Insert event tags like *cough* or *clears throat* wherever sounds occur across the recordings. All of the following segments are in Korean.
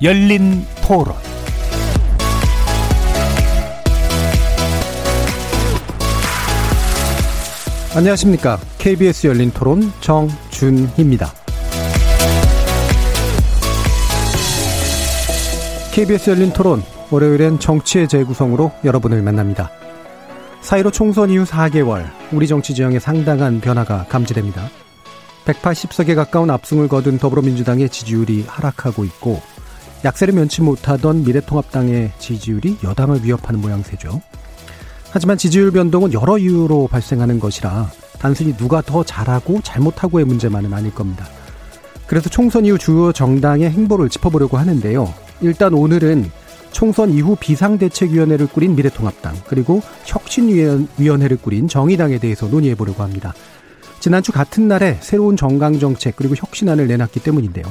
열린 토론 안녕하십니까. KBS 열린 토론 정준희입니다. KBS 열린 토론 월요일엔 정치의 재구성으로 여러분을 만납니다. 사이로 총선 이후 4개월 우리 정치 지형에 상당한 변화가 감지됩니다. 180석에 가까운 압승을 거둔 더불어민주당의 지지율이 하락하고 있고 약세를 면치 못하던 미래통합당의 지지율이 여당을 위협하는 모양새죠. 하지만 지지율 변동은 여러 이유로 발생하는 것이라 단순히 누가 더 잘하고 잘못하고의 문제만은 아닐 겁니다. 그래서 총선 이후 주요 정당의 행보를 짚어보려고 하는데요. 일단 오늘은 총선 이후 비상대책위원회를 꾸린 미래통합당 그리고 혁신위원회를 꾸린 정의당에 대해서 논의해 보려고 합니다. 지난주 같은 날에 새로운 정강정책 그리고 혁신안을 내놨기 때문인데요.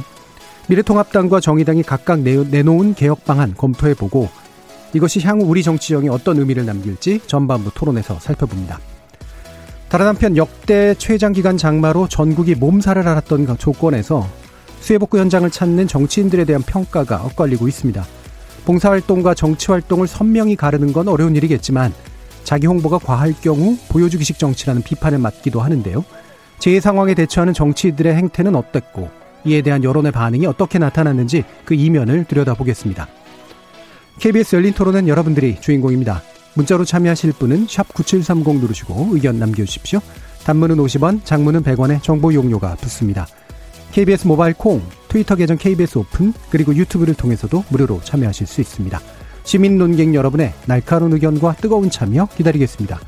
미래통합당과 정의당이 각각 내놓은 개혁 방안 검토해 보고 이것이 향후 우리 정치정에 어떤 의미를 남길지 전반부 토론에서 살펴봅니다. 다른 한편 역대 최장기간 장마로 전국이 몸살을 앓았던 조건에서 수해복구 현장을 찾는 정치인들에 대한 평가가 엇갈리고 있습니다. 봉사활동과 정치활동을 선명히 가르는 건 어려운 일이겠지만 자기 홍보가 과할 경우 보여주기식 정치라는 비판을 맞기도 하는데요. 제 상황에 대처하는 정치인들의 행태는 어땠고 이에 대한 여론의 반응이 어떻게 나타났는지 그 이면을 들여다보겠습니다. KBS 열린 토론은 여러분들이 주인공입니다. 문자로 참여하실 분은 9730 누르시고 의견 남겨주십시오. 단문은 50원, 장문은 100원의 정보 용료가 붙습니다. KBS 모바일 콩, 트위터 계정 KBS 오픈, 그리고 유튜브를 통해서도 무료로 참여하실 수 있습니다. 시민 논객 여러분의 날카로운 의견과 뜨거운 참여 기다리겠습니다.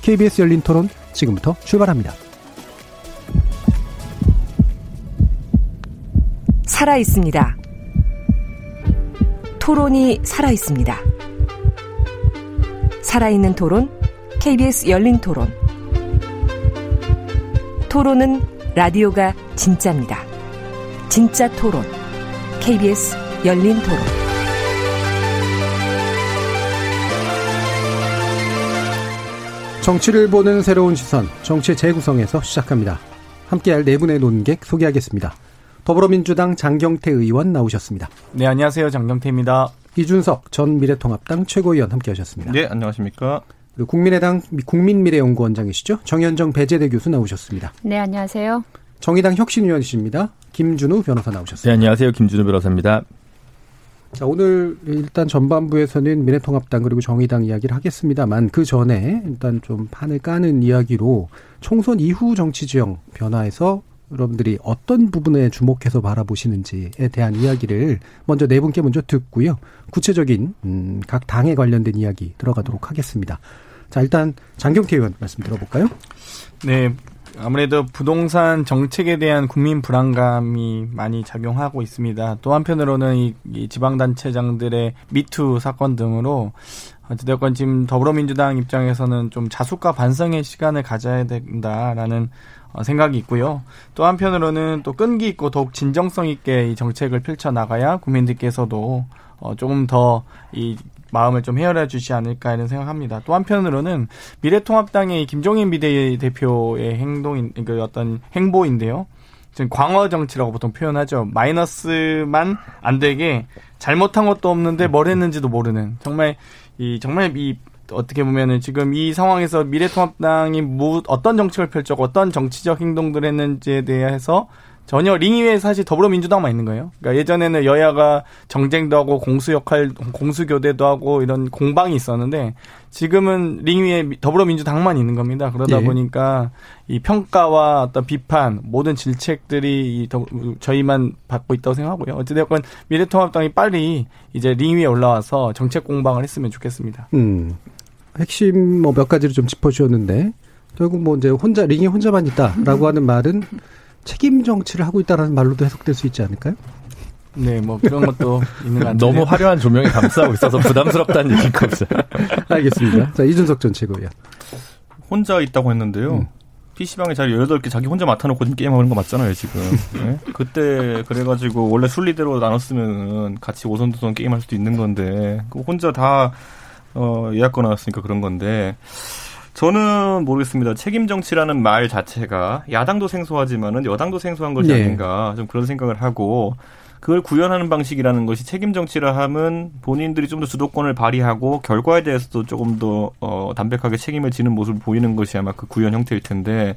KBS 열린 토론 지금부터 출발합니다. 살아 있습니다. 토론이 살아 있습니다. 살아있는 토론, KBS 열린 토론. 토론은 라디오가 진짜입니다. 진짜 토론, KBS 열린 토론. 정치를 보는 새로운 시선, 정치 재구성에서 시작합니다. 함께할 네 분의 논객 소개하겠습니다. 더불어민주당 장경태 의원 나오셨습니다. 네, 안녕하세요. 장경태입니다. 이준석 전 미래통합당 최고위원 함께하셨습니다. 네, 안녕하십니까. 그리고 국민의당 국민미래연구원장이시죠. 정현정 배재대 교수 나오셨습니다. 네, 안녕하세요. 정의당 혁신위원이십니다. 김준우 변호사 나오셨습니다. 네, 안녕하세요. 김준우 변호사입니다. 자, 오늘 일단 전반부에서는 미래통합당 그리고 정의당 이야기를 하겠습니다만 그 전에 일단 좀 판을 까는 이야기로 총선 이후 정치 지형 변화에서 여러분들이 어떤 부분에 주목해서 바라보시는지에 대한 이야기를 먼저 네 분께 먼저 듣고요. 구체적인 음, 각 당에 관련된 이야기 들어가도록 하겠습니다. 자, 일단 장경태 의원 말씀 들어볼까요? 네. 아무래도 부동산 정책에 대한 국민 불안감이 많이 작용하고 있습니다. 또 한편으로는 이, 이 지방단체장들의 미투 사건 등으로 어찌됐건 지금 더불어민주당 입장에서는 좀 자숙과 반성의 시간을 가져야 된다라는 어, 생각이 있고요. 또 한편으로는 또 끈기 있고 더욱 진정성 있게 이 정책을 펼쳐 나가야 국민들께서도 어 조금 더 이 마음을 좀 헤아려 주지 않을까 이런 생각합니다. 또 한편으로는 미래통합당의 김종인 비대대표의 행동인 그 어떤 행보인데요. 지금 광어 정치라고 보통 표현하죠. 마이너스만 안 되게 잘못한 것도 없는데 뭘 했는지도 모르는 정말 이 정말 이 어떻게 보면은 지금 이 상황에서 미래통합당이 뭐 어떤 정책을 펼쳤고 어떤 정치적 행동들 했는지에 대해서 전혀 링 위에 사실 더불어민주당만 있는 거예요. 그러니까 예전에는 여야가 정쟁도 하고 공수 역할, 공수 교대도 하고 이런 공방이 있었는데 지금은 링 위에 더불어민주당만 있는 겁니다. 그러다 예. 보니까 이 평가와 어떤 비판 모든 질책들이 이 더, 저희만 받고 있다고 생각하고요. 어찌되건 미래통합당이 빨리 이제 링 위에 올라와서 정책 공방을 했으면 좋겠습니다. 음. 핵심 뭐 몇 가지를 좀 짚어주었는데 결국 뭐 이제 혼자 링에 혼자만 있다라고 하는 말은 책임 정치를 하고 있다라는 말로도 해석될 수 있지 않을까요? 네, 뭐 그런 것도 있는 것 같아요. 너무 화려한 조명이 감싸고 있어서 부담스럽다는 얘기가 없어요. *laughs* 알겠습니다. 자, 이준석 전 최고위원. 혼자 있다고 했는데요. 음. PC방에 자리 18개 자기 혼자 맡아놓고 지금 게임하는 거 맞잖아요, 지금. 네? 그때 그래가지고 원래 순리대로 나눴으면 같이 오선도선 게임할 수도 있는 건데, 그 혼자 다, 어, 예약권 나왔으니까 그런 건데, 저는 모르겠습니다. 책임 정치라는 말 자체가 야당도 생소하지만은 여당도 생소한 것이 네. 아닌가 좀 그런 생각을 하고 그걸 구현하는 방식이라는 것이 책임 정치라 함은 본인들이 좀 더 주도권을 발휘하고 결과에 대해서도 조금 더 어, 담백하게 책임을 지는 모습을 보이는 것이 아마 그 구현 형태일 텐데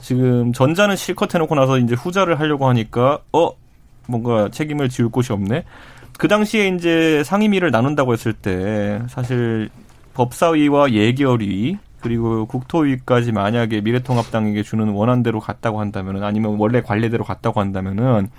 지금 전자는 실컷 해놓고 나서 이제 후자를 하려고 하니까 어 뭔가 책임을 지울 곳이 없네. 그 당시에 이제 상임위를 나눈다고 했을 때 사실 법사위와 예결위 그리고 국토위까지 만약에 미래통합당에게 주는 원안대로 갔다고 한다면은 아니면 원래 관례대로 갔다고 한다면은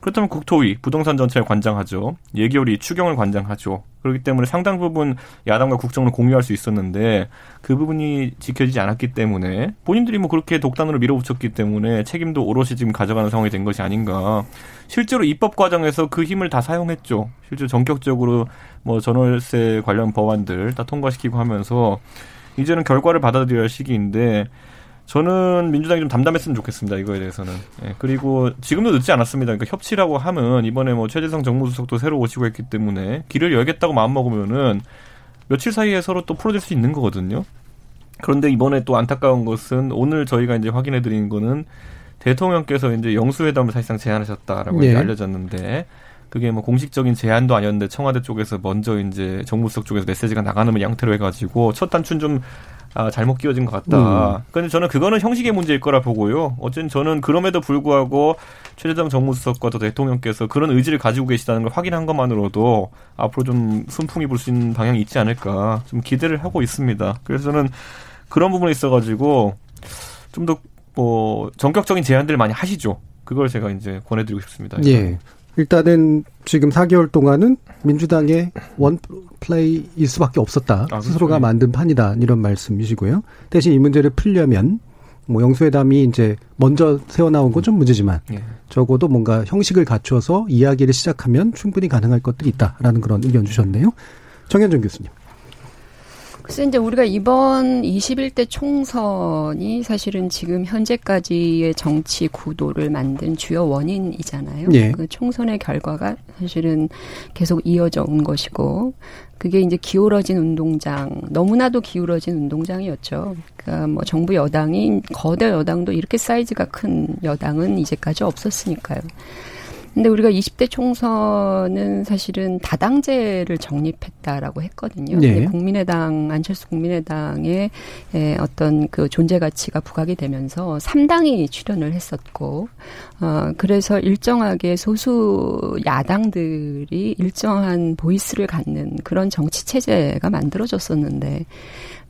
그렇다면 국토위 부동산 전체를 관장하죠. 예결위 추경을 관장하죠. 그렇기 때문에 상당 부분 야당과 국정을 공유할 수 있었는데 그 부분이 지켜지지 않았기 때문에 본인들이 뭐 그렇게 독단으로 밀어붙였기 때문에 책임도 오롯이 지금 가져가는 상황이 된 것이 아닌가. 실제로 입법 과정에서 그 힘을 다 사용했죠. 실제 로 전격적으로 뭐 전월세 관련 법안들 다 통과시키고 하면서 이제는 결과를 받아들여야 할 시기인데 저는 민주당이 좀 담담했으면 좋겠습니다. 이거에 대해서는. 예, 그리고 지금도 늦지 않았습니다. 그러니까 협치라고 하면 이번에 뭐 최재성 정무수석도 새로 오시고 했기 때문에 길을 열겠다고 마음먹으면은 며칠 사이에 서로 또 풀어질 수 있는 거거든요. 그런데 이번에 또 안타까운 것은 오늘 저희가 이제 확인해 드린 거는 대통령께서 이제 영수회담을 사실상 제안하셨다라고 예. 알려졌는데 그게 뭐 공식적인 제안도 아니었는데 청와대 쪽에서 먼저 이제 정무수석 쪽에서 메시지가 나가는 양태로 해가지고 첫 단추는 좀 아, 잘못 끼워진 것 같다. 음. 근데 저는 그거는 형식의 문제일 거라 보고요. 어쨌든 저는 그럼에도 불구하고 최재성 정무수석과 또 대통령께서 그런 의지를 가지고 계시다는 걸 확인한 것만으로도 앞으로 좀 순풍이 불 수 있는 방향이 있지 않을까 좀 기대를 하고 있습니다. 그래서 저는 그런 부분에 있어가지고 좀 더 뭐 전격적인 제안들을 많이 하시죠. 그걸 제가 이제 권해드리고 싶습니다. 예. 일단은 지금 4개월 동안은 민주당의 원 플레이일 수밖에 없었다. 아, 스스로가 그렇죠. 만든 판이다. 이런 말씀이시고요. 대신 이 문제를 풀려면 뭐 영수회담이 이제 먼저 새어나온 건 좀 문제지만 예. 적어도 뭔가 형식을 갖춰서 이야기를 시작하면 충분히 가능할 것들이 있다라는 그런 의견 주셨네요. 정현정 교수님. 글쎄 이제 우리가 이번 21대 총선이 사실은 지금 현재까지의 정치 구도를 만든 주요 원인이잖아요. 예. 그 총선의 결과가 사실은 계속 이어져 온 것이고 그게 이제 기울어진 운동장, 너무나도 기울어진 운동장이었죠. 그러니까 뭐 정부 여당이 거대 여당도 이렇게 사이즈가 큰 여당은 이제까지 없었으니까요. 근데 우리가 20대 총선은 사실은 다당제를 정립했다라고 했거든요. 네. 국민의당 안철수 국민의당의 에, 어떤 그 존재 가치가 부각이 되면서 3당이 출연을 했었고 어 그래서 일정하게 소수 야당들이 일정한 보이스를 갖는 그런 정치 체제가 만들어졌었는데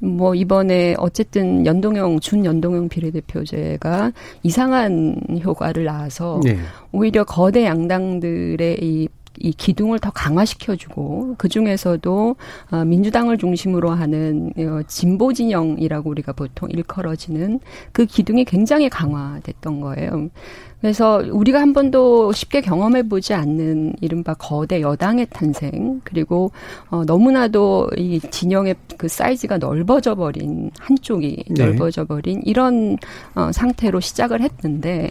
뭐 이번에 어쨌든 연동형 준연동형 비례대표제가 이상한 효과를 낳아서 네. 오히려 거대 양당들의 이, 이 기둥을 더 강화시켜주고 그 중에서도 어, 민주당을 중심으로 하는 어, 진보 진영이라고 우리가 보통 일컬어지는 그 기둥이 굉장히 강화됐던 거예요. 그래서 우리가 한 번도 쉽게 경험해 보지 않는 이른바 거대 여당의 탄생 그리고 어, 너무나도 이 진영의 그 사이즈가 넓어져 버린 한쪽이 네. 넓어져 버린 이런 어, 상태로 시작을 했는데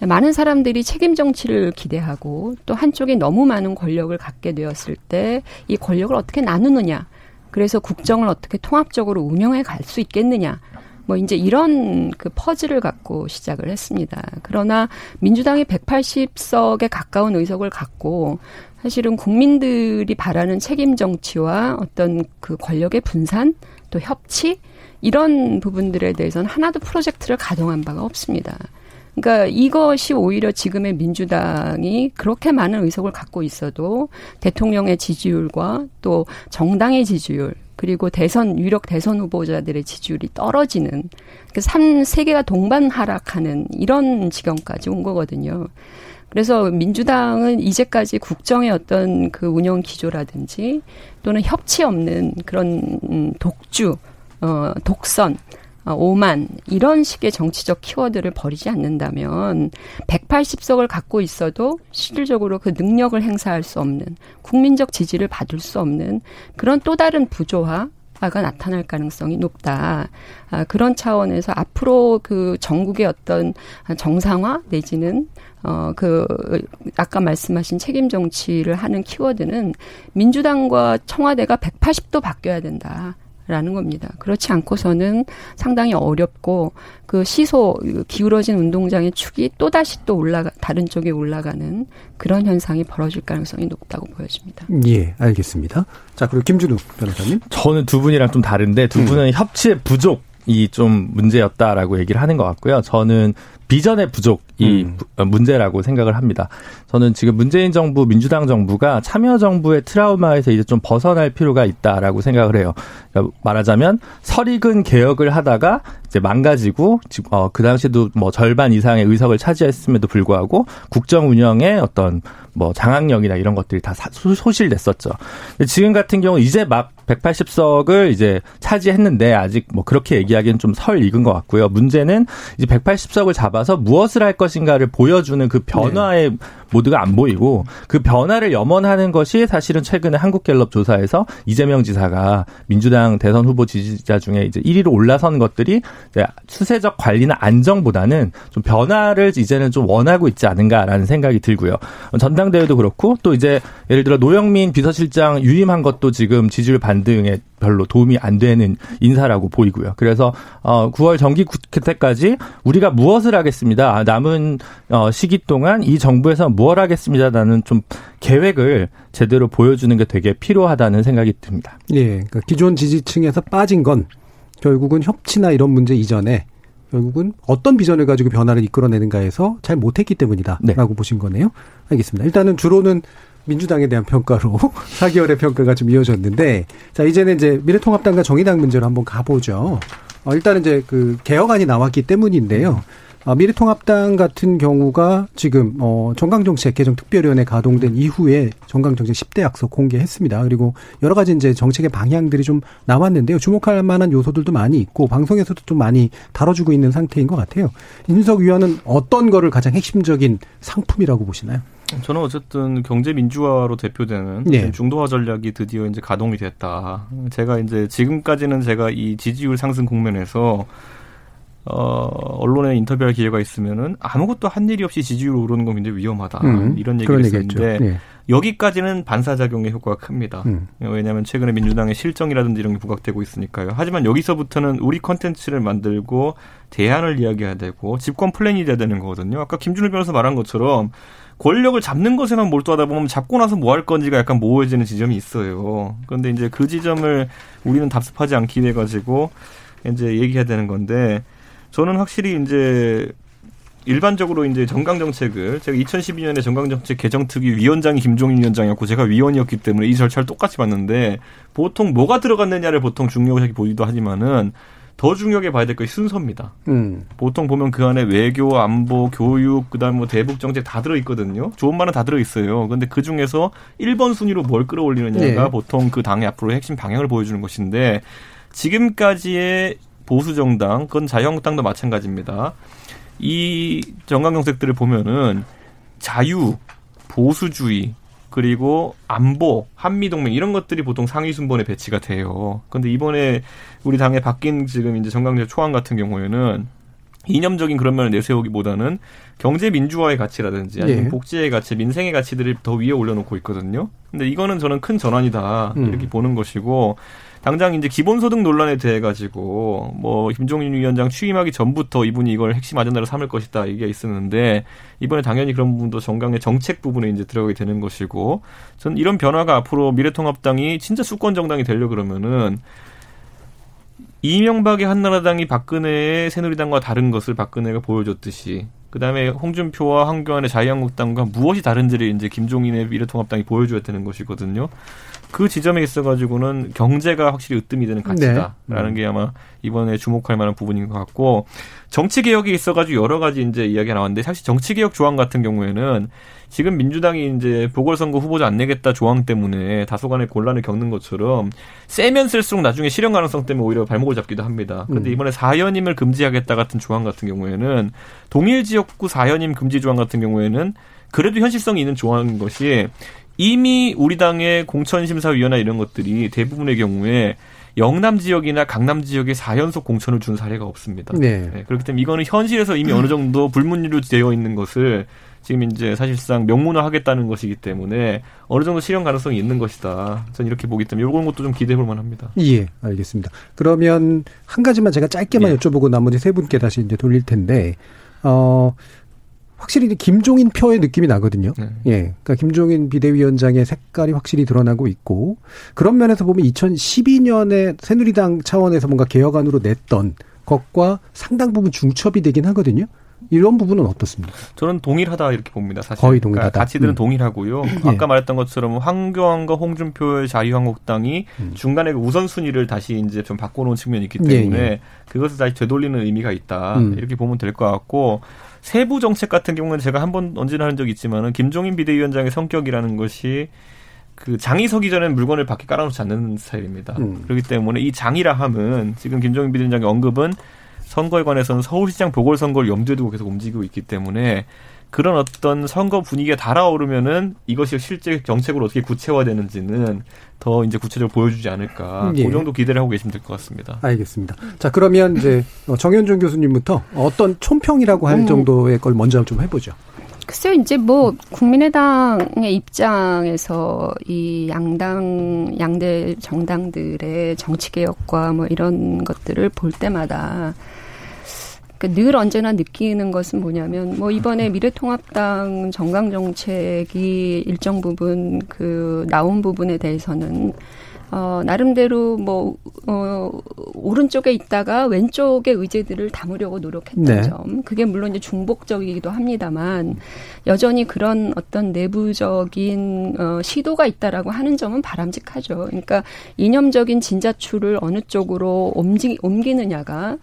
많은 사람들이 책임 정치를 기대하고 또 한쪽이 너무 많은 권력을 갖게 되었을 때 이 권력을 어떻게 나누느냐 그래서 국정을 어떻게 통합적으로 운영해 갈 수 있겠느냐 뭐 이제 이런 그 퍼즐을 갖고 시작을 했습니다. 그러나 민주당이 180석에 가까운 의석을 갖고 사실은 국민들이 바라는 책임 정치와 어떤 그 권력의 분산 또 협치 이런 부분들에 대해서는 하나도 프로젝트를 가동한 바가 없습니다. 그러니까 이것이 오히려 지금의 민주당이 그렇게 많은 의석을 갖고 있어도 대통령의 지지율과 또 정당의 지지율 그리고 대선 유력 대선 후보자들의 지지율이 떨어지는 그삼 세계가 동반 하락하는 이런 지경까지 온 거거든요. 그래서 민주당은 이제까지 국정의 어떤 그 운영 기조라든지 또는 협치 없는 그런 음, 독주, 어, 독선, 어, 오만 이런 식의 정치적 키워드를 버리지 않는다면 180석을 갖고 있어도 실질적으로 그 능력을 행사할 수 없는 국민적 지지를 받을 수 없는 그런 또 다른 부조화 가 나타날 가능성이 높다. 아, 그런 차원에서 앞으로 그 전국의 어떤 정상화 내지는 어, 그, 아까 말씀하신 책임 정치를 하는 키워드는 민주당과 청와대가 180도 바뀌어야 된다. 라는 겁니다. 그렇지 않고서는 상당히 어렵고 그 시소 기울어진 운동장의 축이 또 다시 또 올라가 다른 쪽에 올라가는 그런 현상이 벌어질 가능성이 높다고 보여집니다. 예, 알겠습니다. 자, 그리고 김준우 변호사님. 저는 두 분이랑 좀 다른데 두 분은 음. 협치의 부족이 좀 문제였다라고 얘기를 하는 것 같고요. 저는 비전의 부족이 음. 어, 문제라고 생각을 합니다. 저는 지금 문재인 정부, 민주당 정부가 참여 정부의 트라우마에서 이제 좀 벗어날 필요가 있다라고 생각을 해요. 그러니까 말하자면 설익은 개혁을 하다가 이제 망가지고 어, 그 당시에도 뭐 절반 이상의 의석을 차지했음에도 불구하고 국정 운영의 어떤 뭐 장악력이나 이런 것들이 다 소실됐었죠. 지금 같은 경우 이제 막 180석을 이제 차지했는데 아직 뭐 그렇게 얘기하기는 좀 설 익은 것 같고요. 문제는 이제 180석을 잡아서 무엇을 할 것인가를 보여주는 그 변화의 네. 모두가 안 보이고 그 변화를 염원하는 것이 사실은 최근에 한국갤럽 조사에서 이재명 지사가 민주당 대선 후보 지지자 중에 이제 1위로 올라선 것들이 수세적 관리나 안정보다는 좀 변화를 이제는 좀 원하고 있지 않은가라는 생각이 들고요. 전당대회도 그렇고 또 이제 예를 들어 노영민 비서실장 유임한 것도 지금 지지율 반등에 별로 도움이 안 되는 인사라고 보이고요. 그래서 어 9월 정기 국회 때까지 우리가 무엇을 하겠습니다. 남은 어 시기 동안 이 정부에서 무엇 하겠습니다라는 좀 계획을 제대로 보여주는 게 되게 필요하다는 생각이 듭니다. 예, 그러니까 기존 지지층에서 빠진 건 결국은 협치나 이런 문제 이전에 결국은 어떤 비전을 가지고 변화를 이끌어내는가에서 잘 못했기 때문이다라고 네. 보신 거네요. 알겠습니다. 일단은 주로는 민주당에 대한 평가로 *laughs* 4개월의 평가가 좀 이어졌는데 자 이제는 이제 미래통합당과 정의당 문제로 한번 가보죠. 어, 일단은 이제 그 개혁안이 나왔기 때문인데요. 어, 미래통합당 같은 경우가 지금 어 정강정책 개정 특별위원회 가동된 이후에 정강정책 10대 약속 공개했습니다. 그리고 여러 가지 이제 정책의 방향들이 좀 나왔는데요. 주목할 만한 요소들도 많이 있고 방송에서도 좀 많이 다뤄주고 있는 상태인 것 같아요. 인석 위원은 어떤 거를 가장 핵심적인 상품이라고 보시나요? 저는 어쨌든 경제 민주화로 대표되는 네. 중도화 전략이 드디어 이제 가동이 됐다. 제가 이제 지금까지는 제가 이 지지율 상승 국면에서 어, 언론에 인터뷰할 기회가 있으면은 아무것도 한 일이 없이 지지율 오르는 건 굉장히 위험하다. 음, 이런 얘기를 했었는데 네. 여기까지는 반사작용의 효과가 큽니다. 음. 왜냐하면 최근에 민주당의 실정이라든지 이런 게 부각되고 있으니까요. 하지만 여기서부터는 우리 컨텐츠를 만들고 대안을 이야기해야 되고 집권 플랜이 돼야 되는 거거든요. 아까 김준우 변호사 말한 것처럼 권력을 잡는 것에만 몰두하다 보면 잡고 나서 뭐 할 건지가 약간 모호해지는 지점이 있어요. 그런데 이제 그 지점을 우리는 답습하지 않기 위해 가지고 이제 얘기해야 되는 건데 저는 확실히 이제 일반적으로 이제 정강 정책을 제가 2012년에 정강 정책 개정 특위 위원장이 김종인 위원장이었고 제가 위원이었기 때문에 이 절차를 똑같이 봤는데 보통 뭐가 들어갔느냐를 보통 중요하게 보기도 하지만은 더 중요하게 봐야 될 것이 순서입니다. 음. 보통 보면 그 안에 외교, 안보, 교육, 그다음 뭐 대북 정책 다 들어 있거든요. 좋은 말은 다 들어 있어요. 그런데 그 중에서 1번 순위로 뭘 끌어올리느냐가 네. 보통 그 당의 앞으로 핵심 방향을 보여주는 것인데 지금까지의 보수 정당, 그건 자유한국당도 마찬가지입니다. 이 정강 정책들을 보면은 자유, 보수주의, 그리고 안보, 한미동맹 이런 것들이 보통 상위 순번에 배치가 돼요. 근데 이번에 우리 당에 바뀐 지금 이제 정강제 초안 같은 경우에는 이념적인 그런 면을 내세우기보다는 경제 민주화의 가치라든지 아니면 예. 복지의 가치, 민생의 가치들을 더 위에 올려놓고 있거든요. 근데 이거는 저는 큰 전환이다 음. 이렇게 보는 것이고 당장 이제 기본소득 논란에 대해 가지고 뭐 김종인 위원장 취임하기 전부터 이분이 이걸 핵심 아젠다로 삼을 것이다 얘기가 있었는데 이번에 당연히 그런 부분도 정강의 정책 부분에 이제 들어가게 되는 것이고 전 이런 변화가 앞으로 미래통합당이 진짜 수권 정당이 되려 그러면은 이명박의 한나라당이 박근혜의 새누리당과 다른 것을 박근혜가 보여줬듯이 그다음에 홍준표와 한교안의 자유한국당과 무엇이 다른지를 이제 김종인의 미래통합당이 보여줘야 되는 것이거든요. 그 지점에 있어가지고는 경제가 확실히 으뜸이 되는 가치다라는 네. 게 아마 이번에 주목할 만한 부분인 것 같고 정치 개혁이 있어가지고 여러 가지 이제 이야기가 나왔는데 사실 정치 개혁 조항 같은 경우에는 지금 민주당이 이제 보궐선거 후보자 안 내겠다 조항 때문에 다소간의 곤란을 겪는 것처럼 세면 쓸수록 나중에 실현 가능성 때문에 오히려 발목을 잡기도 합니다. 그런데 음. 이번에 사연임을 금지하겠다 같은 조항 같은 경우에는 동일 지역구 사연임 금지 조항 같은 경우에는 그래도 현실성이 있는 조항인 것이 이미 우리 당의 공천심사위원회 이런 것들이 대부분의 경우에 영남 지역이나 강남 지역에 4연속 공천을 준 사례가 없습니다. 네. 네. 그렇기 때문에 이거는 현실에서 이미 어느 정도 불문율로 되어 있는 것을 지금 이제 사실상 명문화 하겠다는 것이기 때문에 어느 정도 실현 가능성이 있는 것이다. 저는 이렇게 보기 때문에 이런 것도 좀 기대해 볼 만합니다. 예, 알겠습니다. 그러면 한 가지만 제가 짧게만 예. 여쭤보고 나머지 세 분께 다시 이제 돌릴 텐데 어 확실히 김종인 표의 느낌이 나거든요. 네. 예. 그러니까 김종인 비대위원장의 색깔이 확실히 드러나고 있고 그런 면에서 보면 2012년에 새누리당 차원에서 뭔가 개혁안으로 냈던 것과 상당 부분 중첩이 되긴 하거든요. 이런 부분은 어떻습니까? 저는 동일하다 이렇게 봅니다. 사실 거의 동일하다. 그러니까 가치들은 음. 동일하고요. 예. 아까 말했던 것처럼 황교안과 홍준표의 자유한국당이 음. 중간에 그 우선순위를 다시 이제 좀 바꿔놓은 측면이 있기 예, 때문에 예. 그것을 다시 되돌리는 의미가 있다 음. 이렇게 보면 될 것 같고 세부 정책 같은 경우는 제가 한 번 언제나 한 적이 있지만은 김종인 비대위원장의 성격이라는 것이 그 장이 서기 전에 물건을 밖에 깔아놓지 않는 스타일입니다. 음. 그렇기 때문에 이 장이라 함은 지금 김종인 비대위원장의 언급은 선거에 관해서는 서울시장 보궐선거를 염두에 두고 계속 움직이고 있기 때문에 그런 어떤 선거 분위기가 달아오르면은 이것이 실제 정책으로 어떻게 구체화되는지는 더 이제 구체적으로 보여주지 않을까. 예. 그 정도 기대를 하고 계시면 될 것 같습니다. 알겠습니다. 자, 그러면 이제 어, 정현종 교수님부터 어떤 촌평이라고 할 음. 정도의 걸 먼저 좀 해보죠. 글쎄요, 이제 뭐, 국민의당의 입장에서 이 양당, 양대 정당들의 정치개혁과 뭐 이런 것들을 볼 때마다 그늘 언제나 느끼는 것은 뭐냐면 뭐 이번에 미래통합당 정강 정책이 일정 부분 그 나온 부분에 대해서는 어 나름대로 뭐 어, 오른쪽에 있다가 왼쪽의 의제들을 담으려고 노력했던 네. 점. 그게 물론 이제 중복적이기도 합니다만 여전히 그런 어떤 내부적인 어, 시도가 있다라고 하는 점은 바람직하죠. 그러니까 이념적인 진자추를 어느 쪽으로 옮기, 옮기느냐가 아,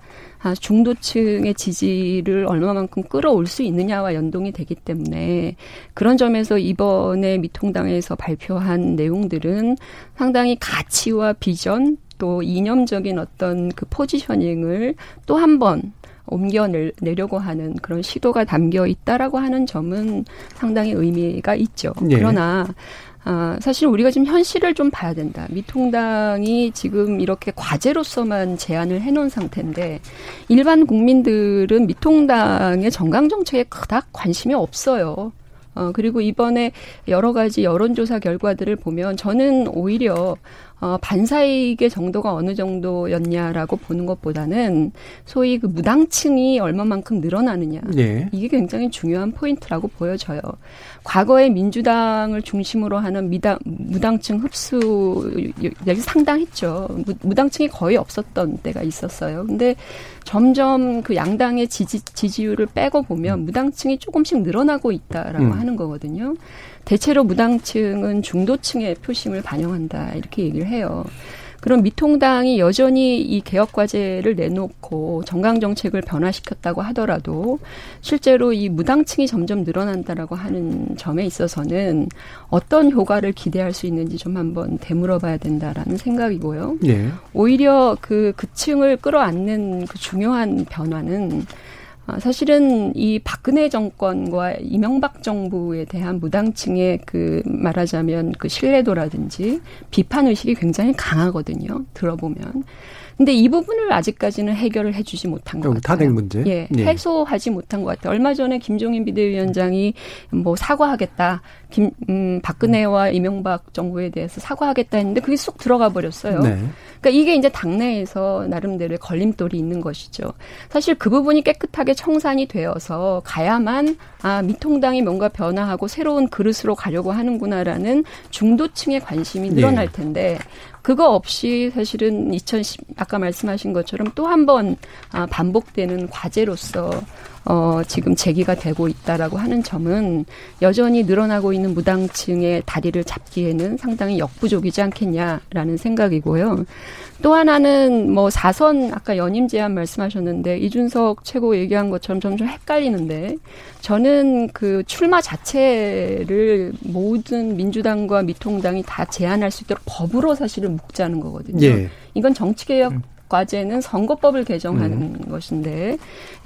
중도층의 지지를 얼마만큼 끌어올 수 있느냐와 연동이 되기 때문에 그런 점에서 이번에 미통당에서 발표한 내용들은 상당히 가치와 비전 또 이념적인 어떤 그 포지셔닝을 또 한번 옮겨내려고 하는 그런 시도가 담겨 있다라고 하는 점은 상당히 의미가 있죠. 예. 그러나 아, 사실 우리가 지금 현실을 좀 봐야 된다. 미통당이 지금 이렇게 과제로서만 제안을 해놓은 상태인데 일반 국민들은 미통당의 정강 정책에 그닥 관심이 없어요. 어, 그리고 이번에 여러 가지 여론조사 결과들을 보면 저는 오히려 어, 반사이익의 정도가 어느 정도였냐라고 보는 것보다는 소위 그 무당층이 얼마만큼 늘어나느냐. 예. 이게 굉장히 중요한 포인트라고 보여져요. 과거에 민주당을 중심으로 하는 미당, 무당층 흡수력이 상당했죠. 무, 무당층이 거의 없었던 때가 있었어요. 근데 점점 그 양당의 지지, 지지율을 빼고 보면 무당층이 조금씩 늘어나고 있다라고 음. 하는 거거든요. 대체로 무당층은 중도층의 표심을 반영한다 이렇게 얘기를 해요. 그럼 미통당이 여전히 이 개혁 과제를 내놓고 정강 정책을 변화시켰다고 하더라도 실제로 이 무당층이 점점 늘어난다라고 하는 점에 있어서는 어떤 효과를 기대할 수 있는지 좀 한번 되물어봐야 된다라는 생각이고요. 예. 오히려 그 그층을 끌어안는 그 중요한 변화는 아, 사실은 이 박근혜 정권과 이명박 정부에 대한 무당층의 그 말하자면 그 신뢰도라든지 비판 의식이 굉장히 강하거든요. 들어보면. 근데 이 부분을 아직까지는 해결을 해주지 못한 것 같아요. 탄핵 문제. 예, 해소하지 못한 것 같아요. 얼마 전에 김종인 비대위원장이 뭐 사과하겠다, 김, 음, 박근혜와 이명박 정부에 대해서 사과하겠다 했는데 그게 쏙 들어가 버렸어요. 네. 그러니까 이게 이제 당내에서 나름대로의 걸림돌이 있는 것이죠. 사실 그 부분이 깨끗하게 청산이 되어서 가야만 아 미통당이 뭔가 변화하고 새로운 그릇으로 가려고 하는구나라는 중도층의 관심이 늘어날 텐데 그거 없이 사실은 2010 아까 말씀하신 것처럼 또 한번 아, 반복되는 과제로서 어, 지금 제기가 되고 있다라고 하는 점은 여전히 늘어나고 있는 무당층의 다리를 잡기에는 상당히 역부족이지 않겠냐라는 생각이고요. 또 하나는 뭐 사선 아까 연임 제안 말씀하셨는데 이준석 최고 얘기한 것처럼 점점 헷갈리는데 저는 그 출마 자체를 모든 민주당과 미통당이 다 제안할 수 있도록 법으로 사실은 묶자는 거거든요. 예. 이건 정치 개혁 과제는 선거법을 개정하는 음. 것인데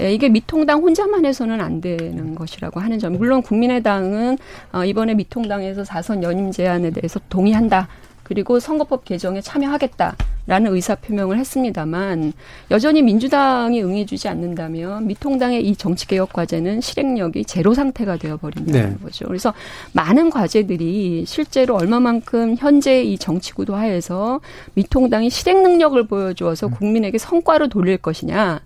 예, 이게 미통당 혼자만 해서는 안 되는 것이라고 하는 점. 물론 국민의당은 어, 이번에 미통당에서 사선 연임 제안에 대해서 동의한다. 그리고 선거법 개정에 참여하겠다. 라는 의사 표명을 했습니다만 여전히 민주당이 응해주지 않는다면 미통당의 이 정치개혁 과제는 실행력이 제로 상태가 되어버린다는 네. 거죠. 그래서 많은 과제들이 실제로 얼마만큼 현재 이 정치구도 하에서 미통당이 실행 능력을 보여주어서 음. 국민에게 성과로 돌릴 것이냐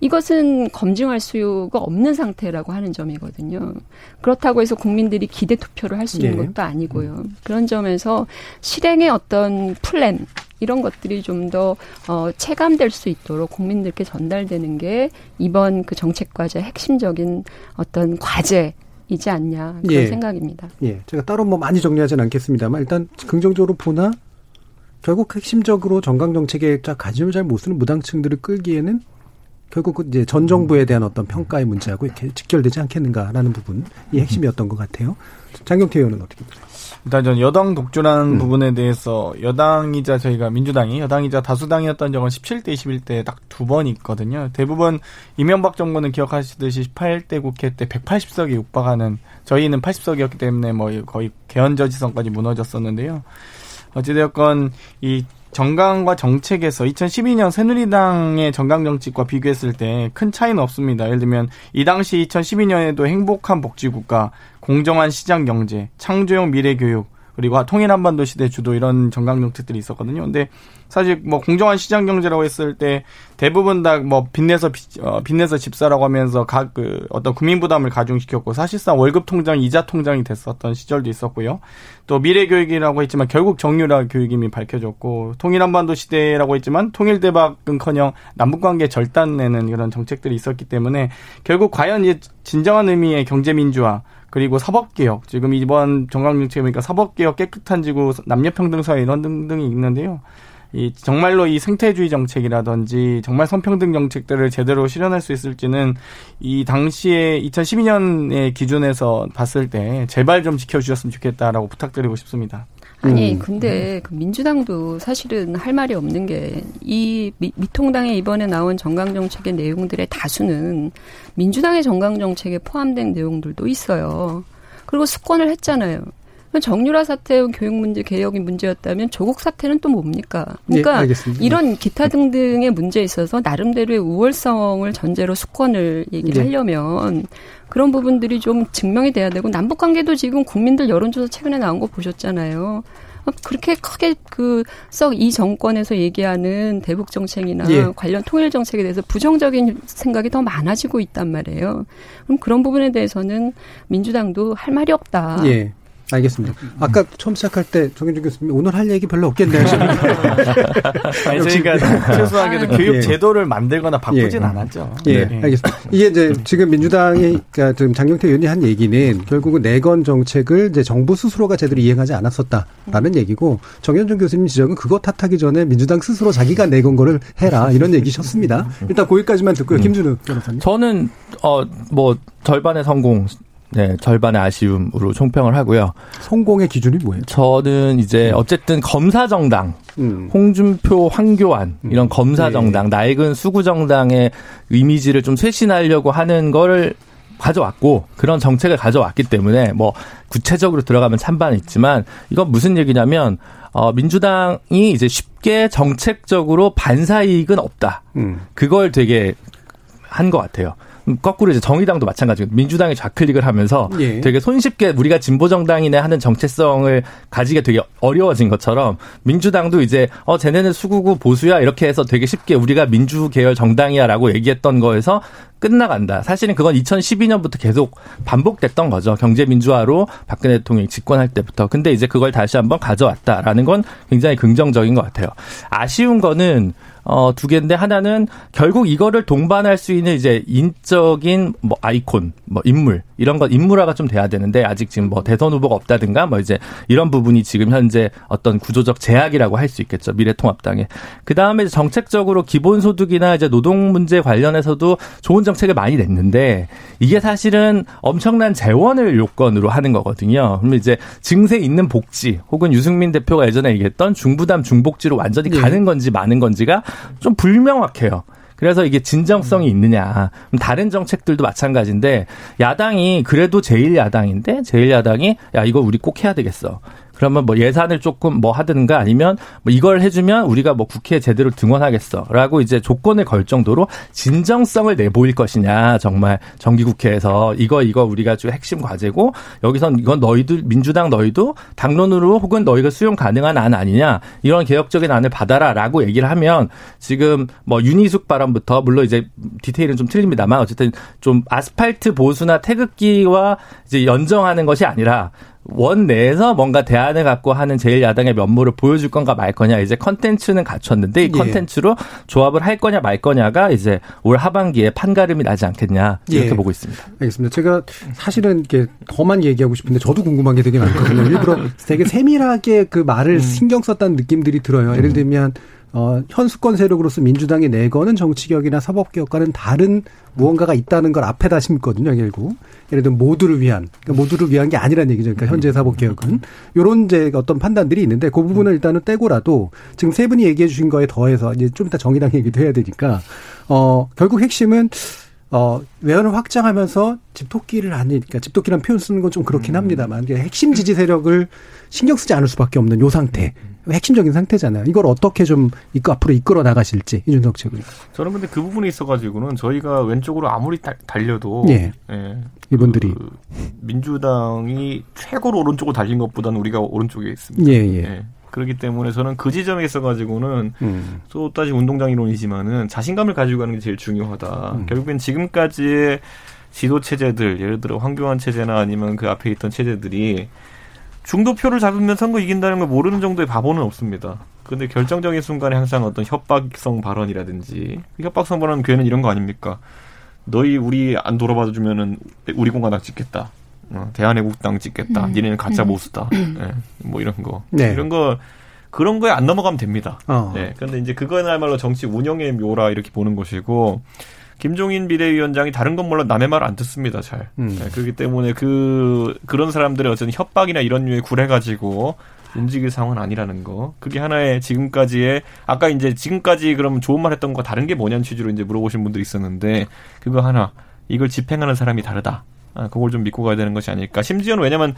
이것은 검증할 수가 없는 상태라고 하는 점이거든요. 그렇다고 해서 국민들이 기대 투표를 할 수 있는 네. 것도 아니고요. 그런 점에서 실행의 어떤 플랜 이런 것들이 좀 더 어, 체감될 수 있도록 국민들께 전달되는 게 이번 그 정책 과제 핵심적인 어떤 과제 이지 않냐 그런 예. 생각입니다. 예, 제가 따로 뭐 많이 정리하지는 않겠습니다만 일단 긍정적으로 보나 결국 핵심적으로 정강 정책에 관심을 잘 못 쓰는 무당층들을 끌기에는 결국 이제 전 정부에 대한 어떤 평가의 문제하고 이렇게 직결되지 않겠는가라는 부분이 핵심이었던 것 같아요. 장경태 의원은 어떻게 보세요? 일단 전 여당 독주라는 음. 부분에 대해서 여당이자 저희가 민주당이 여당이자 다수당이었던 적은 17대 21대 딱 두 번 있거든요. 대부분 이명박 정부는 기억하시듯이 18대 국회 때 180석에 육박하는 저희는 80석이었기 때문에 뭐 거의 개헌 저지선까지 무너졌었는데요. 어찌되었건 이 정강과 정책에서 2012년 새누리당의 정강 정책과 비교했을 때 큰 차이는 없습니다. 예를 들면 이 당시 2012년에도 행복한 복지국가, 공정한 시장 경제, 창조형 미래 교육, 그리고 통일 한반도 시대 주도 이런 정강 정책들이 있었거든요. 근데 사실 뭐 공정한 시장 경제라고 했을 때 대부분 다 뭐 빚내서 어, 빚내서 집사라고 하면서 각 그 어떤 국민 부담을 가중시켰고 사실상 월급 통장 이자 통장이 됐었던 시절도 있었고요. 또 미래 교육이라고 했지만 결국 정유라 교육임이 밝혀졌고 통일 한반도 시대라고 했지만 통일 대박은커녕 남북 관계 절단내는 이런 정책들이 있었기 때문에 결국 과연 이 진정한 의미의 경제 민주화 그리고 사법개혁 지금 이번 정강정책에 보니까 사법개혁 깨끗한 지구 남녀평등 사회 이런 등등이 있는데요. 이 정말로 이 생태주의 정책이라든지 정말 성평등 정책들을 제대로 실현할 수 있을지는 이 당시에 2012년의 기준에서 봤을 때 제발 좀 지켜주셨으면 좋겠다라고 부탁드리고 싶습니다. 아니 음. 근데 그 민주당도 사실은 할 말이 없는 게 이 미통당에 이번에 나온 정강 정책의 내용들의 다수는 민주당의 정강 정책에 포함된 내용들도 있어요. 그리고 습권을 했잖아요. 정유라 사태 교육 문제 개혁이 문제였다면 조국 사태는 또 뭡니까? 그러니까 예, 이런 기타 등등의 문제에 있어서 나름대로의 우월성을 전제로 수권을 얘기를 예. 하려면 그런 부분들이 좀 증명이 돼야 되고 남북 관계도 지금 국민들 여론조사 최근에 나온 거 보셨잖아요. 그렇게 크게 그 썩 이 정권에서 얘기하는 대북 정책이나 예. 관련 통일 정책에 대해서 부정적인 생각이 더 많아지고 있단 말이에요. 그럼 그런 부분에 대해서는 민주당도 할 말이 없다. 예. 알겠습니다. 아까 처음 시작할 때 정현준 교수님 오늘 할 얘기 별로 없겠네요. *laughs* 아니, 저희가 최소하게도 아, 교육 예. 제도를 만들거나 바꾸진 예. 않았죠. 예, 예. 알겠습니다. 이게 이제 지금 민주당이 그러니까 지금 장경태 의원이 한 얘기는 결국은 내건 정책을 이제 정부 스스로가 제대로 이행하지 않았었다라는 얘기고 정현준 교수님 지적은 그거 탓하기 전에 민주당 스스로 자기가 내건 거를 해라 이런 얘기셨습니다. 일단 거기까지만 듣고요. 음. 김준우 변호사님. 저는 어뭐 절반의 성공 네, 절반의 아쉬움으로 총평을 하고요. 성공의 기준이 뭐예요? 저는 이제 음. 어쨌든 검사 정당, 음. 홍준표, 황교안 음. 이런 검사 네. 정당, 네. 낡은 수구 정당의 이미지를 좀 쇄신하려고 하는 걸 가져왔고 그런 정책을 가져왔기 때문에 뭐 구체적으로 들어가면 찬반은 있지만 이건 무슨 얘기냐면 어 민주당이 이제 쉽게 정책적으로 반사 이익은 없다. 음. 그걸 되게 한 것 같아요. 거꾸로 이제 정의당도 마찬가지고 민주당이 좌클릭을 하면서 예. 되게 손쉽게 우리가 진보 정당이네 하는 정체성을 가지게 되게 어려워진 것처럼 민주당도 이제 어 쟤네는 수구구 보수야 이렇게 해서 되게 쉽게 우리가 민주 계열 정당이야라고 얘기했던 거에서 끝나간다. 사실은 그건 2012년부터 계속 반복됐던 거죠. 경제 민주화로 박근혜 대통령이 집권할 때부터. 근데 이제 그걸 다시 한번 가져왔다라는 건 굉장히 긍정적인 것 같아요. 아쉬운 거는 어, 두 개인데 하나는 결국 이거를 동반할 수 있는 이제 인적인 뭐 아이콘, 뭐 인물 이런 것 인물화가 좀 돼야 되는데 아직 지금 뭐 대선 후보가 없다든가 뭐 이제 이런 부분이 지금 현재 어떤 구조적 제약이라고 할 수 있겠죠 미래통합당에 그 다음에 정책적으로 기본소득이나 이제 노동 문제 관련해서도 좋은 정책을 많이 냈는데 이게 사실은 엄청난 재원을 요건으로 하는 거거든요. 그러면 이제 증세 있는 복지 혹은 유승민 대표가 예전에 얘기했던 중부담 중복지로 완전히 네. 가는 건지 마는 건지가 좀 불명확해요. 그래서 이게 진정성이 있느냐. 다른 정책들도 마찬가지인데 야당이 그래도 제일 야당인데 제일 야당이 야 이거 우리 꼭 해야 되겠어. 그러면 뭐 예산을 조금 뭐 하든가 아니면 뭐 이걸 해주면 우리가 뭐 국회에 제대로 등원하겠어라고 이제 조건을 걸 정도로 진정성을 내보일 것이냐. 정말 정기국회에서 이거 이거 우리가 좀 핵심 과제고 여기선 이건 너희들 민주당 너희도 당론으로 혹은 너희가 수용 가능한 안 아니냐. 이런 개혁적인 안을 받아라라고 얘기를 하면 지금 뭐 윤희숙 발언부터 물론 이제 디테일은 좀 틀립니다만 어쨌든 좀 아스팔트 보수나 태극기와 이제 연정하는 것이 아니라 원 내에서 뭔가 대안을 갖고 하는 제일 야당의 면모를 보여줄 건가 말 거냐 이제 컨텐츠는 갖췄는데 이 예. 컨텐츠로 조합을 할 거냐 말 거냐가 이제 올 하반기에 판가름이 나지 않겠냐 이렇게 예. 보고 있습니다. 알겠습니다. 제가 사실은 이게 더만 얘기하고 싶은데 저도 궁금한 게 되게 많거든요. *laughs* 일부러 되게 세밀하게 그 말을 음. 신경 썼다는 느낌들이 들어요. 예를 들면 어, 현수권 세력으로서 민주당이 내거는 정치개혁이나 사법개혁과는 다른 무언가가 있다는 걸 앞에다 심거든요, 결국. 예를 들면 모두를 위한, 그러니까 모두를 위한 게 아니라는 얘기죠. 그러니까 현재 사법 개혁은. 요런 이제 어떤 판단들이 있는데 그 부분을 일단은 떼고라도 지금 세 분이 얘기해 주신 거에 더해서 이제 좀 이따 정의당 얘기도 해야 되니까, 어, 결국 핵심은 어, 외연을 확장하면서 집토끼를 아니니까 집토끼라는 표현 쓰는 건 좀 그렇긴 음. 합니다만 핵심 지지 세력을 신경 쓰지 않을 수밖에 없는 요 상태. 핵심적인 상태잖아요. 이걸 어떻게 좀 이끌, 앞으로 이끌어 나가실지 이준석 측은. 저는 근데 그 부분에 있어가지고는 저희가 왼쪽으로 아무리 다, 달려도 예. 예. 이분들이 그 민주당이 최고로 오른쪽으로 달린 것보다는 우리가 오른쪽에 있습니다. 예, 예. 예. 그렇기 때문에 저는 그 지점에 있어가지고는 음. 또 다시 운동장 이론이지만은 자신감을 가지고 가는 게 제일 중요하다. 음. 결국엔 지금까지의 지도 체제들, 예를 들어 황교안 체제나 아니면 그 앞에 있던 체제들이 중도표를 잡으면 선거 이긴다는 걸 모르는 정도의 바보는 없습니다. 근데 결정적인 순간에 항상 어떤 협박성 발언이라든지 그 협박성 발언 괴는 이런 거 아닙니까? 너희 우리 안 돌아봐 주면은 우리 공화당 찍겠다. 어, 대한애국당 찍겠다. 음. 니네는 가짜 보수다. 음. 네, 뭐 이런 거. 네. 이런 거 그런 거에 안 넘어가면 됩니다. 어. 네. 근데 이제 그거야말로 정치 운영의 묘라 이렇게 보는 것이고 김종인 비대위원장이 다른 건 몰라 남의 말을 안 듣습니다, 잘. 음. 네, 그렇기 때문에 그, 그런 사람들의 어쨌든 협박이나 이런 류의 굴해가지고 움직일 상황은 아니라는 거. 그게 하나의 지금까지의, 아까 이제 지금까지 그럼 좋은 말 했던 거 다른 게 뭐냐는 취지로 이제 물어보신 분들이 있었는데, 그거 하나. 이걸 집행하는 사람이 다르다. 아, 그걸 좀 믿고 가야 되는 것이 아닐까. 심지어는 왜냐면,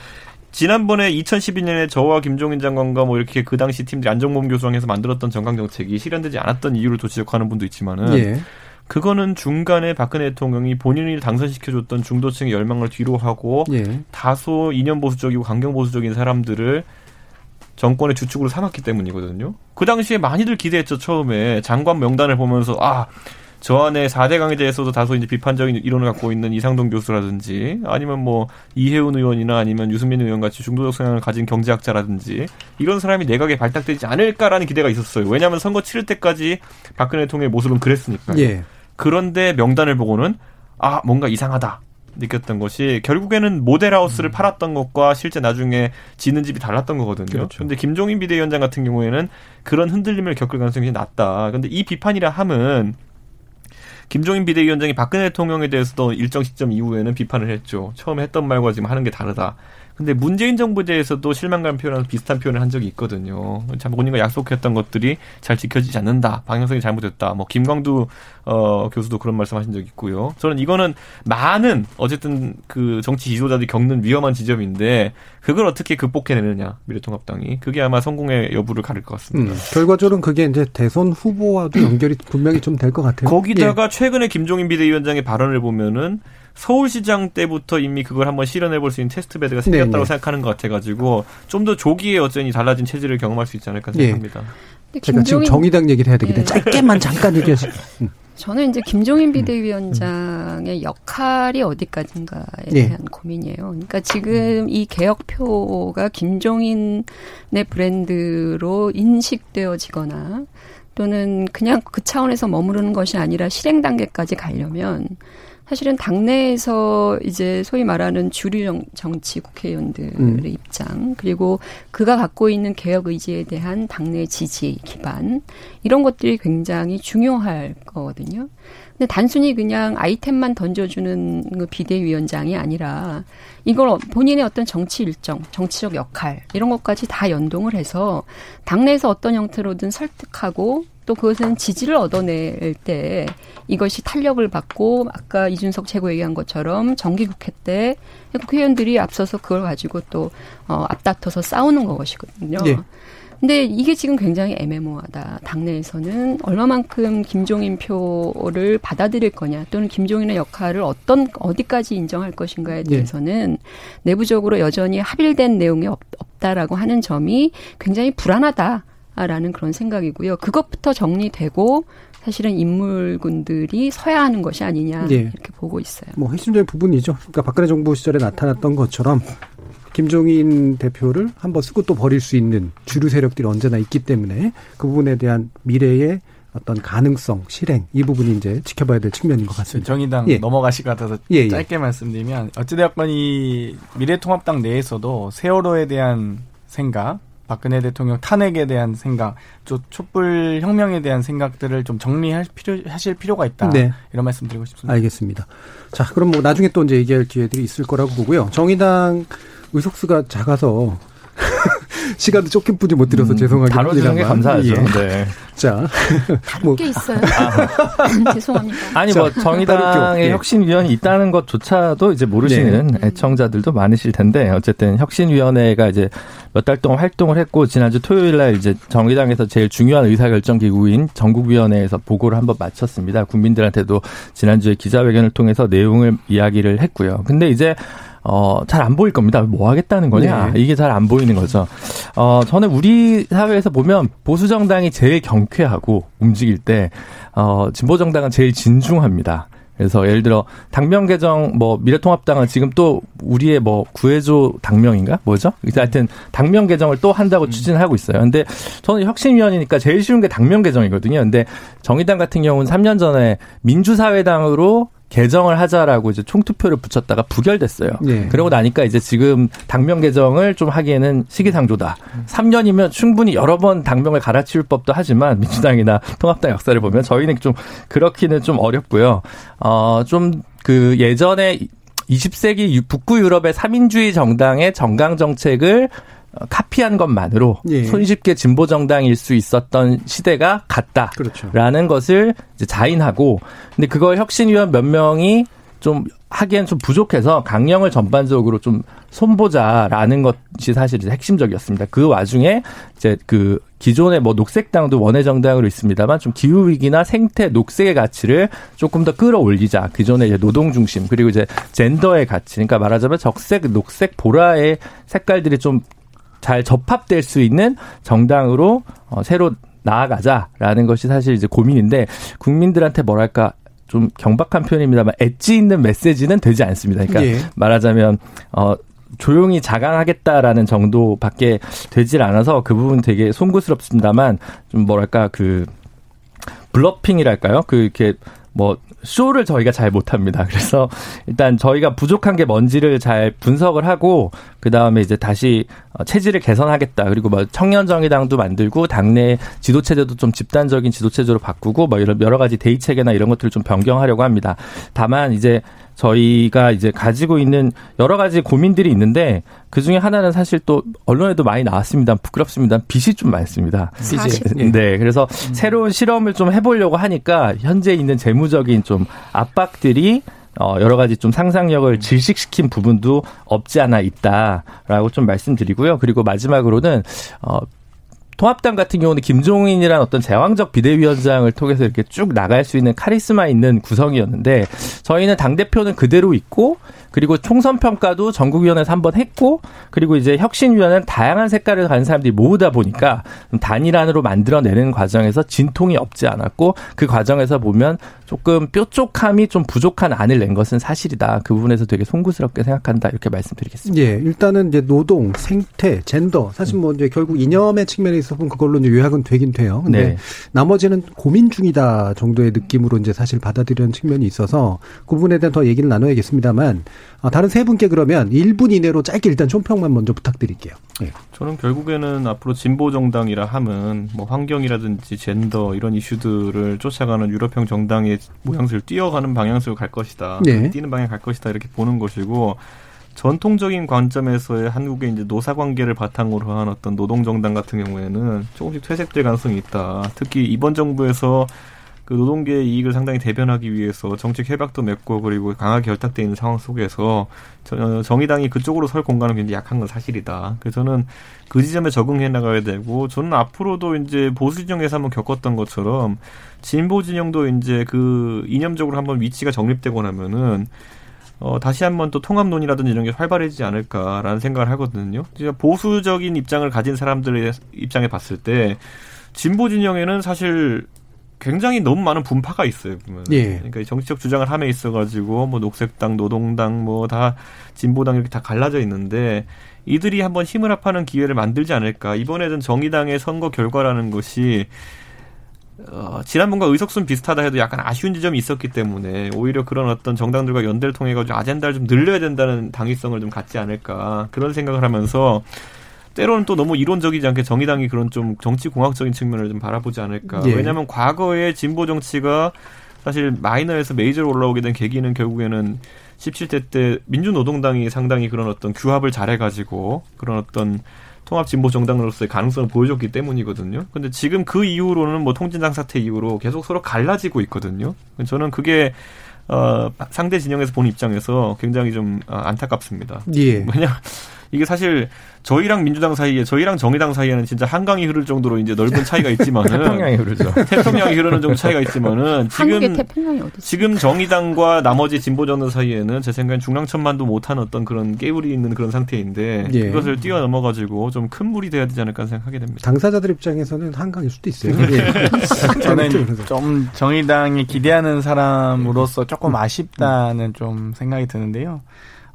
지난번에 2012년에 저와 김종인 장관과 뭐 이렇게 그 당시 팀들이 안정범 교수랑해서 만들었던 정강정책이 실현되지 않았던 이유를 도 지적하는 분도 있지만은, 예. 그거는 중간에 박근혜 대통령이 본인이 당선시켜줬던 중도층의 열망을 뒤로 하고 예. 다소 이념 보수적이고 강경 보수적인 사람들을 정권의 주축으로 삼았기 때문이거든요. 그 당시에 많이들 기대했죠, 처음에. 장관 명단을 보면서, 아, 저 안에 4대 강에 대해서도 다소 이제 비판적인 이론을 갖고 있는 이상동 교수라든지 아니면 뭐 이혜훈 의원이나 아니면 유승민 의원 같이 중도적 성향을 가진 경제학자라든지 이런 사람이 내각에 발탁되지 않을까라는 기대가 있었어요. 왜냐하면 선거 치를 때까지 박근혜 대통령의 모습은 그랬으니까요. 예. 그런데 명단을 보고는 아 뭔가 이상하다 느꼈던 것이 결국에는 모델하우스를 음. 팔았던 것과 실제 나중에 짓는 집이 달랐던 거거든요. 그렇죠. 근데 김종인 비대위원장 같은 경우에는 그런 흔들림을 겪을 가능성이 낮다. 근데 이 비판이라 함은 김종인 비대위원장이 박근혜 대통령에 대해서도 일정 시점 이후에는 비판을 했죠. 처음에 했던 말과 지금 하는 게 다르다. 근데 문재인 정부에 대해서도 실망감 표현하는 비슷한 표현을 한 적이 있거든요. 참 본인과 약속했던 것들이 잘 지켜지지 않는다. 방향성이 잘못됐다. 뭐 김광두 어, 교수도 그런 말씀하신 적 있고요. 저는 이거는 많은 어쨌든 그 정치 지도자들이 겪는 위험한 지점인데 그걸 어떻게 극복해내느냐 미래통합당이 그게 아마 성공의 여부를 가릴 것 같습니다. 음, 결과적으로는 그게 이제 대선 후보와도 연결이 분명히 좀 될 것 같아요. 거기다가 예. 최근에 김종인 비대위원장의 발언을 보면은 서울시장 때부터 이미 그걸 한번 실현해 볼 수 있는 테스트베드가 생겼다고 네네. 생각하는 것 같아가지고 좀 더 조기에 어쩐이 달라진 체질을 경험할 수 있지 않을까 네. 생각합니다. 네. 제가 지금 정의당 얘기를 해야 되기 때문에 네. 짧게만 잠깐 얘기하시. *laughs* 음. 저는 이제 김종인 비대위원장의 역할이 어디까지인가에 네. 대한 고민이에요. 그러니까 지금 이 개혁표가 김종인의 브랜드로 인식되어지거나 또는 그냥 그 차원에서 머무르는 것이 아니라 실행 단계까지 가려면 사실은 당내에서 이제 소위 말하는 주류 정치 국회의원들의 음. 입장 그리고 그가 갖고 있는 개혁 의지에 대한 당내 지지 기반 이런 것들이 굉장히 중요할 거거든요. 근데 단순히 그냥 아이템만 던져주는 그 비대위원장이 아니라 이걸 본인의 어떤 정치 일정, 정치적 역할 이런 것까지 다 연동을 해서 당내에서 어떤 형태로든 설득하고 또 그것은 지지를 얻어낼 때 이것이 탄력을 받고 아까 이준석 최고 얘기한 것처럼 정기국회 때 국회의원들이 앞서서 그걸 가지고 또 어, 앞다퉈서 싸우는 것이거든요. 예. 근데 이게 지금 굉장히 애매모호하다. 당내에서는 얼마만큼 김종인 표를 받아들일 거냐 또는 김종인의 역할을 어떤 어디까지 인정할 것인가에 예. 대해서는 네. 내부적으로 여전히 합일된 내용이 없, 없다라고 하는 점이 굉장히 불안하다 라는 그런 생각이고요. 그것부터 정리되고 사실은 인물군들이 서야 하는 것이 아니냐 네. 이렇게 보고 있어요. 뭐 핵심적인 부분이죠. 그러니까 박근혜 정부 시절에 나타났던 것처럼 김종인 대표를 한번 쓰고 또 버릴 수 있는 주류 세력들이 언제나 있기 때문에 그 부분에 대한 미래의 어떤 가능성, 실행 이 부분이 이제 지켜봐야 될 측면인 것 같습니다. 정의당 예. 넘어가실 것 같아서 예, 예. 짧게 말씀드리면 어찌되었건 이 미래통합당 내에서도 세월호에 대한 생각, 박근혜 대통령 탄핵에 대한 생각, 또 촛불 혁명에 대한 생각들을 좀 정리할 필요 하실 필요가 있다. 네. 이런 말씀 드리고 싶습니다. 알겠습니다. 자, 그럼 뭐 나중에 또 이제 얘기할 기회들이 있을 거라고 보고요. 정의당 의석수가 작아서 *laughs* 시간도 쫓긴 뿐이 못 드려서 음, 죄송하게 다뤄주는 게 감사하죠. 예. 네. *laughs* 자, 뭐. 게 있어요. *laughs* 아. 죄송합니다. 아니 뭐 정의당의 예. 혁신위원이 있다는 것조차도 이제 모르시는 네. 애청자들도 많으실 텐데 어쨌든 혁신위원회가 이제 몇 달 동안 활동을 했고 지난주 토요일 날 이제 정의당에서 제일 중요한 의사결정 기구인 전국위원회에서 보고를 한번 마쳤습니다. 국민들한테도 지난주에 기자회견을 통해서 내용을 이야기를 했고요. 근데 이제 어, 잘 안 보일 겁니다. 뭐 하겠다는 거냐? 네. 이게 잘 안 보이는 거죠. 어, 저는 우리 사회에서 보면 보수정당이 제일 경쾌하고 움직일 때, 어, 진보정당은 제일 진중합니다. 그래서 예를 들어 당명 개정 뭐 미래통합당은 지금 또 우리의 뭐 구해줘 당명인가 뭐죠? 하여튼 당명 개정을 또 한다고 음. 추진하고 있어요. 근데 저는 혁신위원이니까 제일 쉬운 게 당명 개정이거든요. 근데 정의당 같은 경우는 3년 전에 민주사회당으로 개정을 하자라고 이제 총투표를 붙였다가 부결됐어요. 네. 그러고 나니까 이제 지금 당명 개정을 좀 하기에는 시기상조다. 3년이면 충분히 여러 번 당명을 갈아치울 법도 하지만 민주당이나 통합당 역사를 보면 저희는 좀 그렇기는 좀 어렵고요. 어, 좀 그 예전에 20세기 북구 유럽의 3인주의 정당의 정강 정책을 어, 카피한 것만으로 예. 손쉽게 진보 정당일 수 있었던 시대가 갔다라는 그렇죠. 것을 자인하고 근데 그걸 혁신위원 몇 명이 좀 하기엔 좀 부족해서 강령을 전반적으로 좀 손보자라는 것이 사실 핵심적이었습니다. 그 와중에 이제 그 기존의 뭐 녹색당도 원외 정당으로 있습니다만 좀 기후 위기나 생태 녹색의 가치를 조금 더 끌어올리자. 기존의 이제 노동 중심 그리고 이제 젠더의 가치. 그러니까 말하자면 적색, 녹색, 보라의 색깔들이 좀 잘 접합될 수 있는 정당으로 어, 새로 나아가자라는 것이 사실 이제 고민인데 국민들한테 뭐랄까 좀 경박한 표현입니다만 엣지 있는 메시지는 되지 않습니다. 그러니까 예. 말하자면 어 조용히 자강하겠다라는 정도밖에 되질 않아서 그 부분 되게 송구스럽습니다만 좀 뭐랄까 그 블러핑이랄까요? 그 이렇게 뭐 쇼를 저희가 잘 못합니다. *laughs* 그래서 일단 저희가 부족한 게 뭔지를 잘 분석을 하고 그 다음에 이제 다시 어, 체질을 개선하겠다. 그리고 뭐 청년 정의당도 만들고 당내 지도 체제도 좀 집단적인 지도 체제로 바꾸고 뭐 여러 가지 대의 체계나 이런 것들을 좀 변경하려고 합니다. 다만 이제 저희가 이제 가지고 있는 여러 가지 고민들이 있는데 그 중에 하나는 사실 또 언론에도 많이 나왔습니다. 부끄럽습니다. 빚이 좀 많습니다. 빚이. 네. 그래서 음. 새로운 실험을 좀 해보려고 하니까 현재 있는 재무적인 좀 압박들이 어, 여러 가지 좀 상상력을 질식시킨 부분도 없지 않아 있다라고 좀 말씀드리고요. 그리고 마지막으로는, 어, 통합당 같은 경우는 김종인이라는 어떤 제왕적 비대위원장을 통해서 이렇게 쭉 나갈 수 있는 카리스마 있는 구성이었는데 저희는 당 대표는 그대로 있고 그리고 총선 평가도 전국위원회에서 한 번 했고 그리고 이제 혁신위원회는 다양한 색깔을 가진 사람들이 모으다 보니까 단일안으로 만들어내는 과정에서 진통이 없지 않았고 그 과정에서 보면 조금 뾰족함이 좀 부족한 안을 낸 것은 사실이다. 그 부분에서 되게 송구스럽게 생각한다. 이렇게 말씀드리겠습니다. 예, 일단은 이제 노동, 생태, 젠더 사실 뭐 이제 결국 이념의 측면에 있어 보면 그걸로 이제 요약은 되긴 돼요. 근데 네. 나머지는 고민 중이다 정도의 느낌으로 이제 사실 받아들이는 측면이 있어서 그 부분에 대한 더 얘기를 나눠야겠습니다만 어, 다른 세 분께 그러면 1분 이내로 짧게 일단 총평만 먼저 부탁드릴게요. 네. 저는 결국에는 앞으로 진보 정당이라 함은 뭐 환경이라든지 젠더 이런 이슈들을 쫓아가는 유럽형 정당의 모양새를 뛰어가는 방향으로 갈 것이다. 네. 뛰는 방향 갈 것이다 이렇게 보는 것이고 전통적인 관점에서의 한국의 이제 노사 관계를 바탕으로 한 어떤 노동 정당 같은 경우에는 조금씩 퇴색될 가능성이 있다. 특히 이번 정부에서 그 노동계의 이익을 상당히 대변하기 위해서 정책 협약도 맺고 그리고 강하게 결탁돼 있는 상황 속에서 어, 정의당이 그쪽으로 설 공간은 굉장히 약한 건 사실이다. 그래서 저는 그 지점에 적응해 나가야 되고 저는 앞으로도 이제 보수 진영에서 한번 겪었던 것처럼 진보 진영도 이제 그 이념적으로 한번 위치가 정립되고 나면은 어, 다시 한번 또 통합론이라든지 이런 게 활발해지지 않을까라는 생각을 하거든요. 보수적인 입장을 가진 사람들의 입장에 봤을 때 진보 진영에는 사실 굉장히 너무 많은 분파가 있어요. 보면. 예. 그러니까 정치적 주장을 함에 있어 가지고 뭐 녹색당, 노동당, 뭐 다 진보당 이렇게 다 갈라져 있는데 이들이 한번 힘을 합하는 기회를 만들지 않을까. 이번에는 정의당의 선거 결과라는 것이 어, 지난번과 의석순 비슷하다 해도 약간 아쉬운 지점이 있었기 때문에 오히려 그런 어떤 정당들과 연대를 통해 가지고 아젠다를 좀 늘려야 된다는 당위성을 좀 갖지 않을까 그런 생각을 하면서 때로는 또 너무 이론적이지 않게 정의당이 그런 좀 정치 공학적인 측면을 좀 바라보지 않을까. 예. 왜냐하면 과거에 진보 정치가 사실 마이너에서 메이저로 올라오게 된 계기는 결국에는 17대 때 민주노동당이 상당히 그런 어떤 규합을 잘해가지고 그런 어떤 통합 진보 정당으로서의 가능성을 보여줬기 때문이거든요. 근데 지금 그 이후로는 뭐 통진당 사태 이후로 계속 서로 갈라지고 있거든요. 저는 그게 어 상대 진영에서 본 입장에서 굉장히 좀 어, 안타깝습니다. 예. 왜냐 이게 사실 저희랑 민주당 사이에 저희랑 정의당 사이에는 진짜 한강이 흐를 정도로 이제 넓은 차이가 있지만은 *laughs* 태평양이 흐르죠. 태평양이 흐르는 정도 차이가 있지만은 지금 태평양이 어디 지금 정의당과 나머지 진보 정당 사이에는 제 생각엔 중랑천만도 못한 어떤 그런 깨울이 있는 그런 상태인데 예. 그것을 뛰어넘어 가지고 좀 큰 물이 돼야 되지 않을까 생각하게 됩니다. 당사자들 입장에서는 한강일 수도 있어요. 예. *laughs* 저는 좀 정의당이 기대하는 사람으로서 조금 아쉽다는 좀 생각이 드는데요.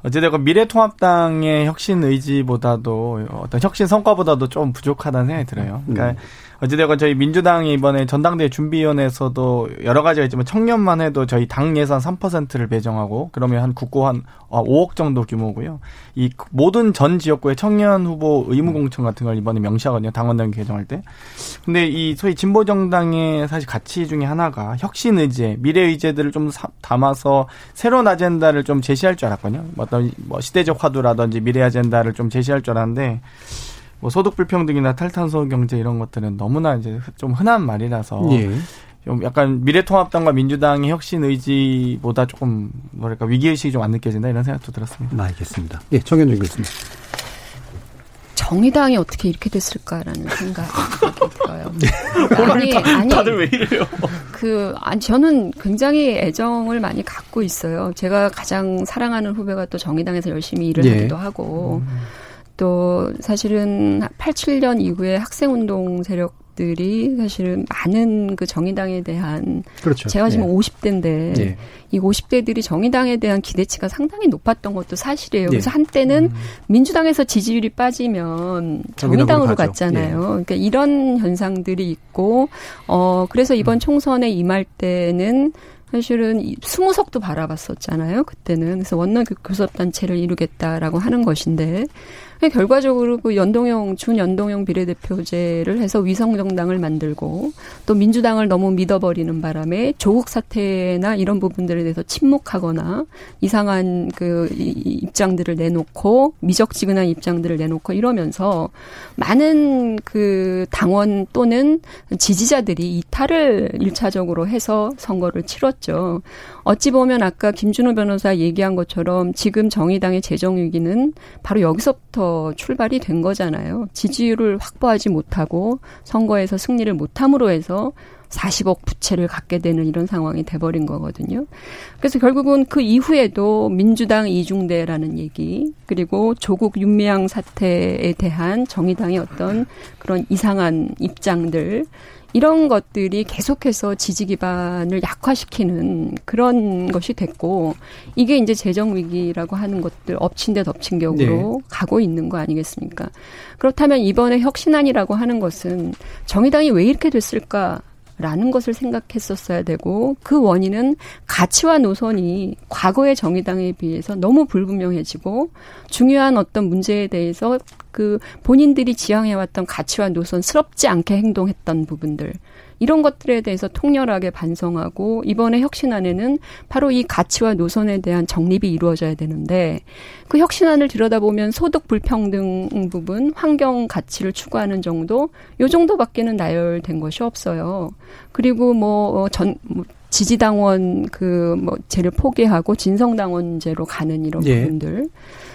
어찌되건 미래통합당의 혁신 의지보다도 어떤 혁신 성과보다도 좀 부족하다는 생각이 들어요. 그러니까 음. 어찌되건 저희 민주당이 이번에 전당대회 준비위원회에서도 여러 가지가 있지만 청년만 해도 저희 당 예산 3%를 배정하고 그러면 한 국고 한 5억 어, 정도 규모고요. 이 모든 전 지역구의 청년 후보 의무 공천 같은 걸 이번에 명시하거든요. 당원당 개정할 때. 근데 이 소위 진보 정당의 사실 가치 중에 하나가 혁신 의제, 미래 의제들을 좀 담아서 새로운 아젠다를 좀 제시할 줄 알았거든요. 어떤 뭐 시대적 화두라든지 미래 아젠다를 좀 제시할 줄 알았는데 뭐 소득 불평등이나 탈탄소 경제 이런 것들은 너무나 이제 좀 흔한 말이라서 예. 좀 약간 미래통합당과 민주당의 혁신 의지보다 조금 뭐랄까 위기 의식이 좀 안 느껴진다 이런 생각도 들었습니다. 네, 알겠습니다. 예, 정현준 교수님. 정의당이 어떻게 이렇게 됐을까라는 생각이 들어요. *laughs* 아니, 아니, 다들 왜 이래요? 그, 아니, 저는 굉장히 애정을 많이 갖고 있어요. 제가 가장 사랑하는 후배가 또 정의당에서 열심히 일을 예. 하기도 하고, 음. 또 사실은 87년 이후에 학생운동 세력들이 사실은 많은 그 정의당에 대한 그렇죠. 제가 지금 네. 50대인데 네. 이 50대들이 정의당에 대한 기대치가 상당히 높았던 것도 사실이에요. 네. 그래서 한때는 음. 민주당에서 지지율이 빠지면 정의당으로 갔잖아요. 예. 그러니까 이런 현상들이 있고 어 그래서 이번 음. 총선에 임할 때는 사실은 스무 석도 바라봤었잖아요. 그때는 그래서 원내 교섭단체를 이루겠다라고 하는 것인데 결과적으로 그 연동형 준연동형 비례대표제를 해서 위성 정당을 만들고 또 민주당을 너무 믿어버리는 바람에 조국 사태나 이런 부분들에 대해서 침묵하거나 이상한 그 입장들을 내놓고 미적지근한 입장들을 내놓고 이러면서 많은 그 당원 또는 지지자들이 이탈을 일차적으로 해서 선거를 치렀죠. 어찌 보면 아까 김준호 변호사 얘기한 것처럼 지금 정의당의 재정 위기는 바로 여기서부터 출발이 된 거잖아요. 지지율을 확보하지 못하고 선거에서 승리를 못함으로 해서 40억 부채를 갖게 되는 이런 상황이 돼버린 거거든요. 그래서 결국은 그 이후에도 민주당 이중대라는 얘기 그리고 조국 윤미향 사태에 대한 정의당의 어떤 그런 이상한 입장들 이런 것들이 계속해서 지지 기반을 약화시키는 그런 것이 됐고 이게 이제 재정 위기라고 하는 것들 엎친 데 덮친 격으로 네. 가고 있는 거 아니겠습니까? 그렇다면 이번에 혁신안이라고 하는 것은 정의당이 왜 이렇게 됐을까? 라는 것을 생각했었어야 되고 그 원인은 가치와 노선이 과거의 정의당에 비해서 너무 불분명해지고 중요한 어떤 문제에 대해서 그 본인들이 지향해왔던 가치와 노선스럽지 않게 행동했던 부분들 이런 것들에 대해서 통렬하게 반성하고 이번에 혁신안에는 바로 이 가치와 노선에 대한 정립이 이루어져야 되는데 그 혁신안을 들여다보면 소득 불평등 부분, 환경 가치를 추구하는 정도 요 정도밖에는 나열된 것이 없어요. 그리고 뭐전 뭐 지지당원 그뭐 제를 포기하고 진성당원제로 가는 이런 예. 부분들.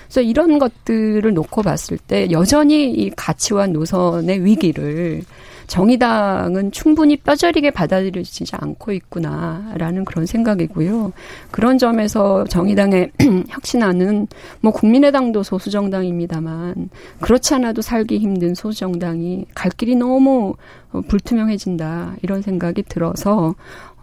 그래서 이런 것들을 놓고 봤을 때 여전히 이 가치와 노선의 위기를 정의당은 충분히 뼈저리게 받아들여지지 않고 있구나라는 그런 생각이고요. 그런 점에서 정의당의 *clears throat* 혁신안은 뭐 국민의당도 소수정당입니다만 그렇지 않아도 살기 힘든 소수정당이 갈 길이 너무 불투명해진다 이런 생각이 들어서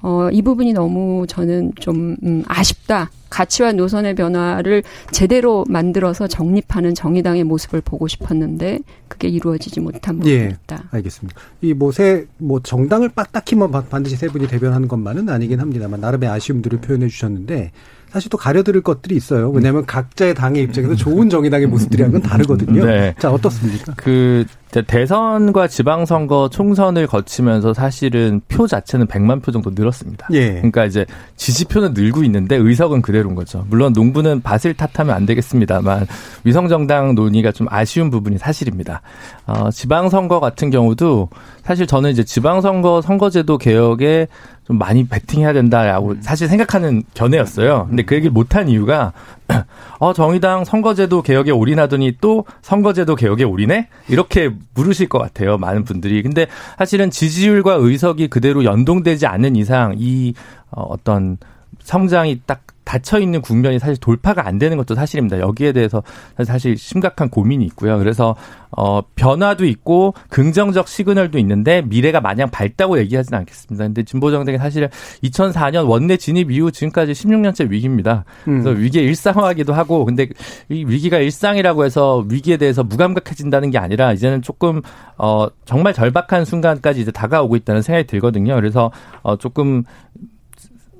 어, 이 부분이 너무 저는 좀 음, 아쉽다. 가치와 노선의 변화를 제대로 만들어서 정립하는 정의당의 모습을 보고 싶었는데 그게 이루어지지 못한 부분이 예, 있다. 알겠습니다. 이뭐 세뭐 뭐 정당을 딱히 뭐 반드시 세 분이 대변하는 것만은 아니긴 합니다만 나름의 아쉬움들을 표현해 주셨는데 사실 또 가려들을 것들이 있어요. 왜냐하면 각자의 당의 입장에서 좋은 정의당의 모습들이랑은 다르거든요. 네. 자 어떻습니까? 그 대선과 지방선거 총선을 거치면서 사실은 표 자체는 100만 표 정도 늘었습니다. 예. 그러니까 이제 지지표는 늘고 있는데 의석은 그대로인 거죠. 물론 농부는 밭을 탓하면 안 되겠습니다만 위성정당 논의가 좀 아쉬운 부분이 사실입니다. 어, 지방선거 같은 경우도 사실 저는 이제 지방선거 선거제도 개혁에 좀 많이 베팅해야 된다라고 음. 사실 생각하는 견해였어요. 근데 그 얘기를 못한 이유가 *clears throat* 어 정의당 선거제도 개혁에 올인하더니 또 선거제도 개혁에 올인해 이렇게 물으실 것 같아요. 많은 분들이. 근데 사실은 지지율과 의석이 그대로 연동되지 않는 이상 이 어, 어떤 성장이 딱 닫혀 있는 국면이 사실 돌파가 안 되는 것도 사실입니다. 여기에 대해서 사실 심각한 고민이 있고요. 그래서 어 변화도 있고 긍정적 시그널도 있는데 미래가 마냥 밝다고 얘기하지는 않겠습니다. 근데 진보 정당이 사실 2004년 원내 진입 이후 지금까지 16년째 위기입니다. 그래서 음. 위기에 일상화하기도 하고 근데 이 위기가 일상이라고 해서 위기에 대해서 무감각해진다는 게 아니라 이제는 조금 어 정말 절박한 순간까지 이제 다가오고 있다는 생각이 들거든요. 그래서 어 조금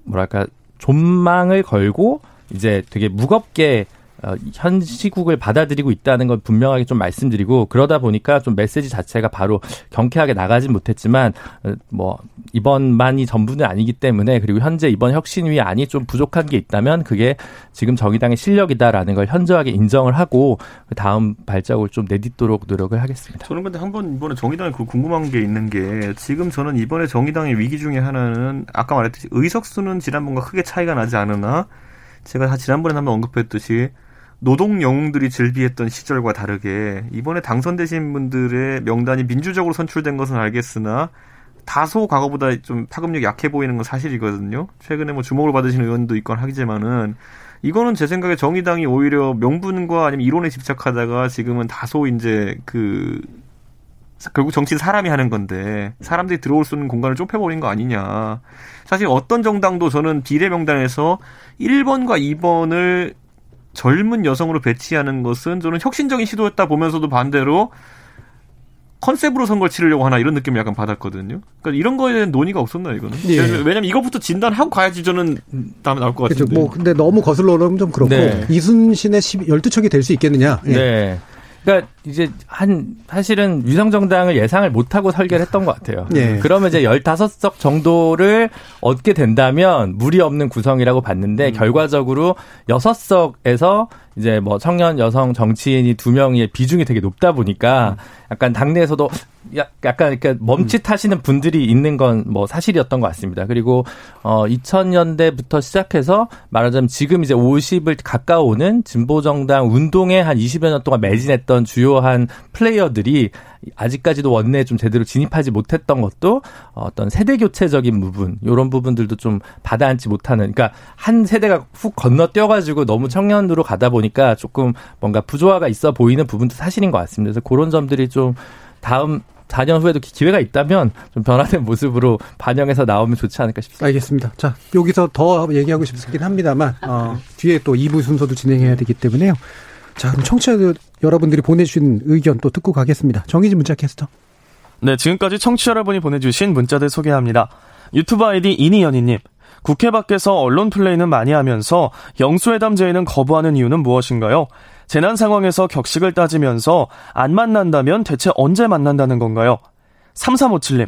뭐랄까 존망을 걸고 이제 되게 무겁게 어, 현 시국을 받아들이고 있다는 건 분명하게 좀 말씀드리고 그러다 보니까 좀 메시지 자체가 바로 경쾌하게 나가진 못했지만 어, 뭐 이번만이 전부는 아니기 때문에 그리고 현재 이번 혁신위 안이 좀 부족한 게 있다면 그게 지금 정의당의 실력이다라는 걸 현저하게 인정을 하고 그 다음 발자국을 좀 내딛도록 노력을 하겠습니다. 저는 근데 한번 이번에 정의당에 그 궁금한 게 있는 게 지금 저는 이번에 정의당의 위기 중에 하나는 아까 말했듯이 의석수는 지난번과 크게 차이가 나지 않으나 제가 지난번에 한번 언급했듯이 노동 영웅들이 즐비했던 시절과 다르게 이번에 당선되신 분들의 명단이 민주적으로 선출된 것은 알겠으나 다소 과거보다 좀 파급력이 약해 보이는 건 사실이거든요. 최근에 뭐 주목을 받으신 의원도 있건 하지만은 이거는 제 생각에 정의당이 오히려 명분과 아니면 이론에 집착하다가 지금은 다소 이제 그 결국 정치는 사람이 하는 건데 사람들이 들어올 수 있는 공간을 좁혀버린 거 아니냐. 사실 어떤 정당도 저는 비례 명단에서 1번과 2번을 젊은 여성으로 배치하는 것은 저는 혁신적인 시도였다 보면서도 반대로 컨셉으로 선거를 치르려고 하나 이런 느낌을 약간 받았거든요. 그러니까 이런 거에 대한 논의가 없었나요, 이거는? 예. 왜냐면 이것부터 진단하고 가야지 저는 다음에 나올 것 같은데. 그렇죠. 뭐 근데 너무 거슬러 오르면 좀 그렇고 네. 이순신의 12척이 될 수 있겠느냐. 예. 네. 그러니까 이제 한 사실은 위성 정당을 예상을 못 하고 설계를 했던 것 같아요. 예. 그러면 이제 15석 정도를 얻게 된다면 무리 없는 구성이라고 봤는데 음. 결과적으로 6석에서 이제 뭐 청년 여성 정치인이 두 명의 비중이 되게 높다 보니까 약간 당내에서도 약간 이렇게 멈칫하시는 분들이 있는 건 뭐 사실이었던 것 같습니다. 그리고 어 2000년대부터 시작해서 말하자면 지금 이제 50을 가까우는 진보 정당 운동에 한 20여 년 동안 매진했던 주요한 플레이어들이 아직까지도 원내에 좀 제대로 진입하지 못했던 것도 어떤 세대 교체적인 부분 이런 부분들도 좀 받아안지 못하는 그러니까 한 세대가 훅 건너뛰어가지고 너무 청년으로 가다 보니까 조금 뭔가 부조화가 있어 보이는 부분도 사실인 것 같습니다. 그래서 그런 점들이 좀 다음 4년 후에도 기회가 있다면 좀 변화된 모습으로 반영해서 나오면 좋지 않을까 싶습니다. 알겠습니다. 자, 여기서 더 얘기하고 싶긴 합니다만, 어, 뒤에 또 2부 순서도 진행해야 되기 때문에요. 자, 그럼 청취자 여러분들이 보내주신 의견 또 듣고 가겠습니다. 정희진 문자 캐스터. 네, 지금까지 청취자 여러분이 보내주신 문자들 소개합니다. 유튜브 아이디 이니연희님. 국회 밖에서 언론 플레이는 많이 하면서 영수회담 제의는 거부하는 이유는 무엇인가요? 재난 상황에서 격식을 따지면서 안 만난다면 대체 언제 만난다는 건가요? 3357님.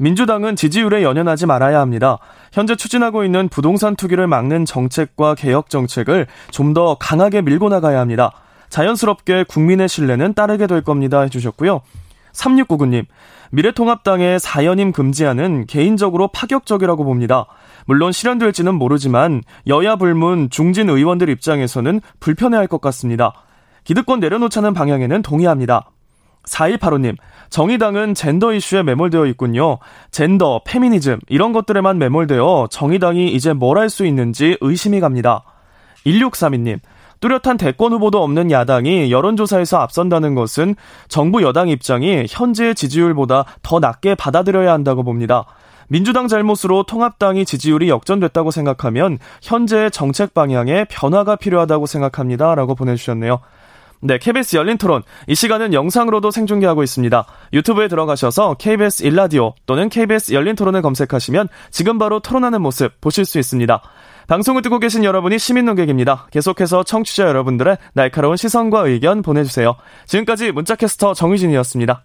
민주당은 지지율에 연연하지 말아야 합니다. 현재 추진하고 있는 부동산 투기를 막는 정책과 개혁 정책을 좀 더 강하게 밀고 나가야 합니다. 자연스럽게 국민의 신뢰는 따르게 될 겁니다. 해주셨고요. 3699님, 미래통합당의 사연임 금지안은 개인적으로 파격적이라고 봅니다. 물론 실현될지는 모르지만 여야 불문 중진 의원들 입장에서는 불편해할 것 같습니다. 기득권 내려놓자는 방향에는 동의합니다. 4185님, 정의당은 젠더 이슈에 매몰되어 있군요. 젠더, 페미니즘, 이런 것들에만 매몰되어 정의당이 이제 뭘 할 수 있는지 의심이 갑니다. 1632님, 뚜렷한 대권 후보도 없는 야당이 여론조사에서 앞선다는 것은 정부 여당 입장이 현재의 지지율보다 더 낮게 받아들여야 한다고 봅니다. 민주당 잘못으로 통합당이 지지율이 역전됐다고 생각하면 현재의 정책 방향에 변화가 필요하다고 생각합니다. 라고 보내주셨네요. 네, KBS 열린 토론. 이 시간은 영상으로도 생중계하고 있습니다. 유튜브에 들어가셔서 KBS 일라디오 또는 KBS 열린 토론을 검색하시면 지금 바로 토론하는 모습 보실 수 있습니다. 방송을 듣고 계신 여러분이 시민 농객입니다. 계속해서 청취자 여러분들의 날카로운 시선과 의견 보내주세요. 지금까지 문자캐스터 정희진이었습니다.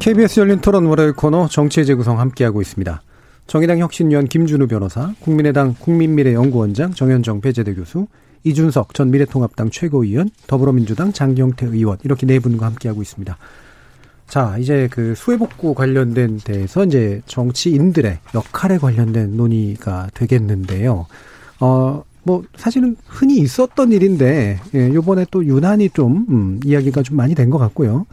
KBS 열린 토론 월요일 코너 정치의 재구성 함께하고 있습니다. 정의당 혁신위원 김준우 변호사, 국민의당 국민미래연구원장 정현정 배재대 교수, 이준석 전 미래통합당 최고위원, 더불어민주당 장경태 의원 이렇게 네 분과 함께하고 있습니다. 자, 이제 그 수해복구 관련된 데에서 이제 정치인들의 역할에 관련된 논의가 되겠는데요. 어, 뭐 사실은 흔히 있었던 일인데 예, 요번에 또 유난히 좀 음, 이야기가 좀 많이 된 것 같고요.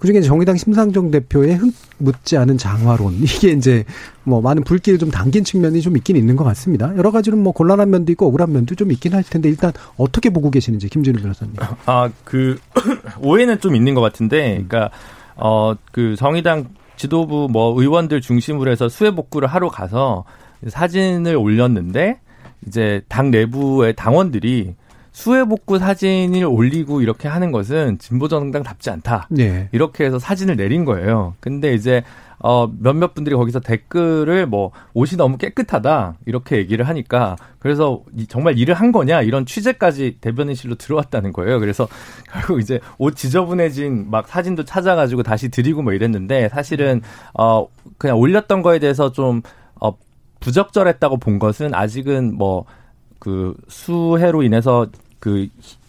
그중에 정의당 심상정 대표의 흙 묻지 않은 장화론 *laughs* 이게 이제 뭐 많은 불길을 좀 당긴 측면이 좀 있긴 있는 것 같습니다. 여러 가지로 뭐 곤란한 면도 있고 억울한 면도 좀 있긴 할 텐데 일단 어떻게 보고 계시는지 김준우 변호사님. 아그 *clears throat* 오해는 좀 있는 것 같은데, 그러니까 어 그 정의당 지도부 뭐 의원들 중심으로 해서 수해 복구를 하러 가서 사진을 올렸는데 이제 당 내부의 당원들이 수해 복구 사진을 올리고 이렇게 하는 것은 진보 정당답지 않다. 네. 이렇게 해서 사진을 내린 거예요. 근데 이제 어 몇몇 분들이 거기서 댓글을 뭐 옷이 너무 깨끗하다 이렇게 얘기를 하니까 그래서 정말 일을 한 거냐 이런 취재까지 대변인실로 들어왔다는 거예요. 그래서 *laughs* 결국 이제 옷 지저분해진 막 사진도 찾아가지고 다시 드리고 뭐 이랬는데 사실은 어 그냥 올렸던 거에 대해서 좀 어 부적절했다고 본 것은 아직은 뭐 그 수해로 인해서 그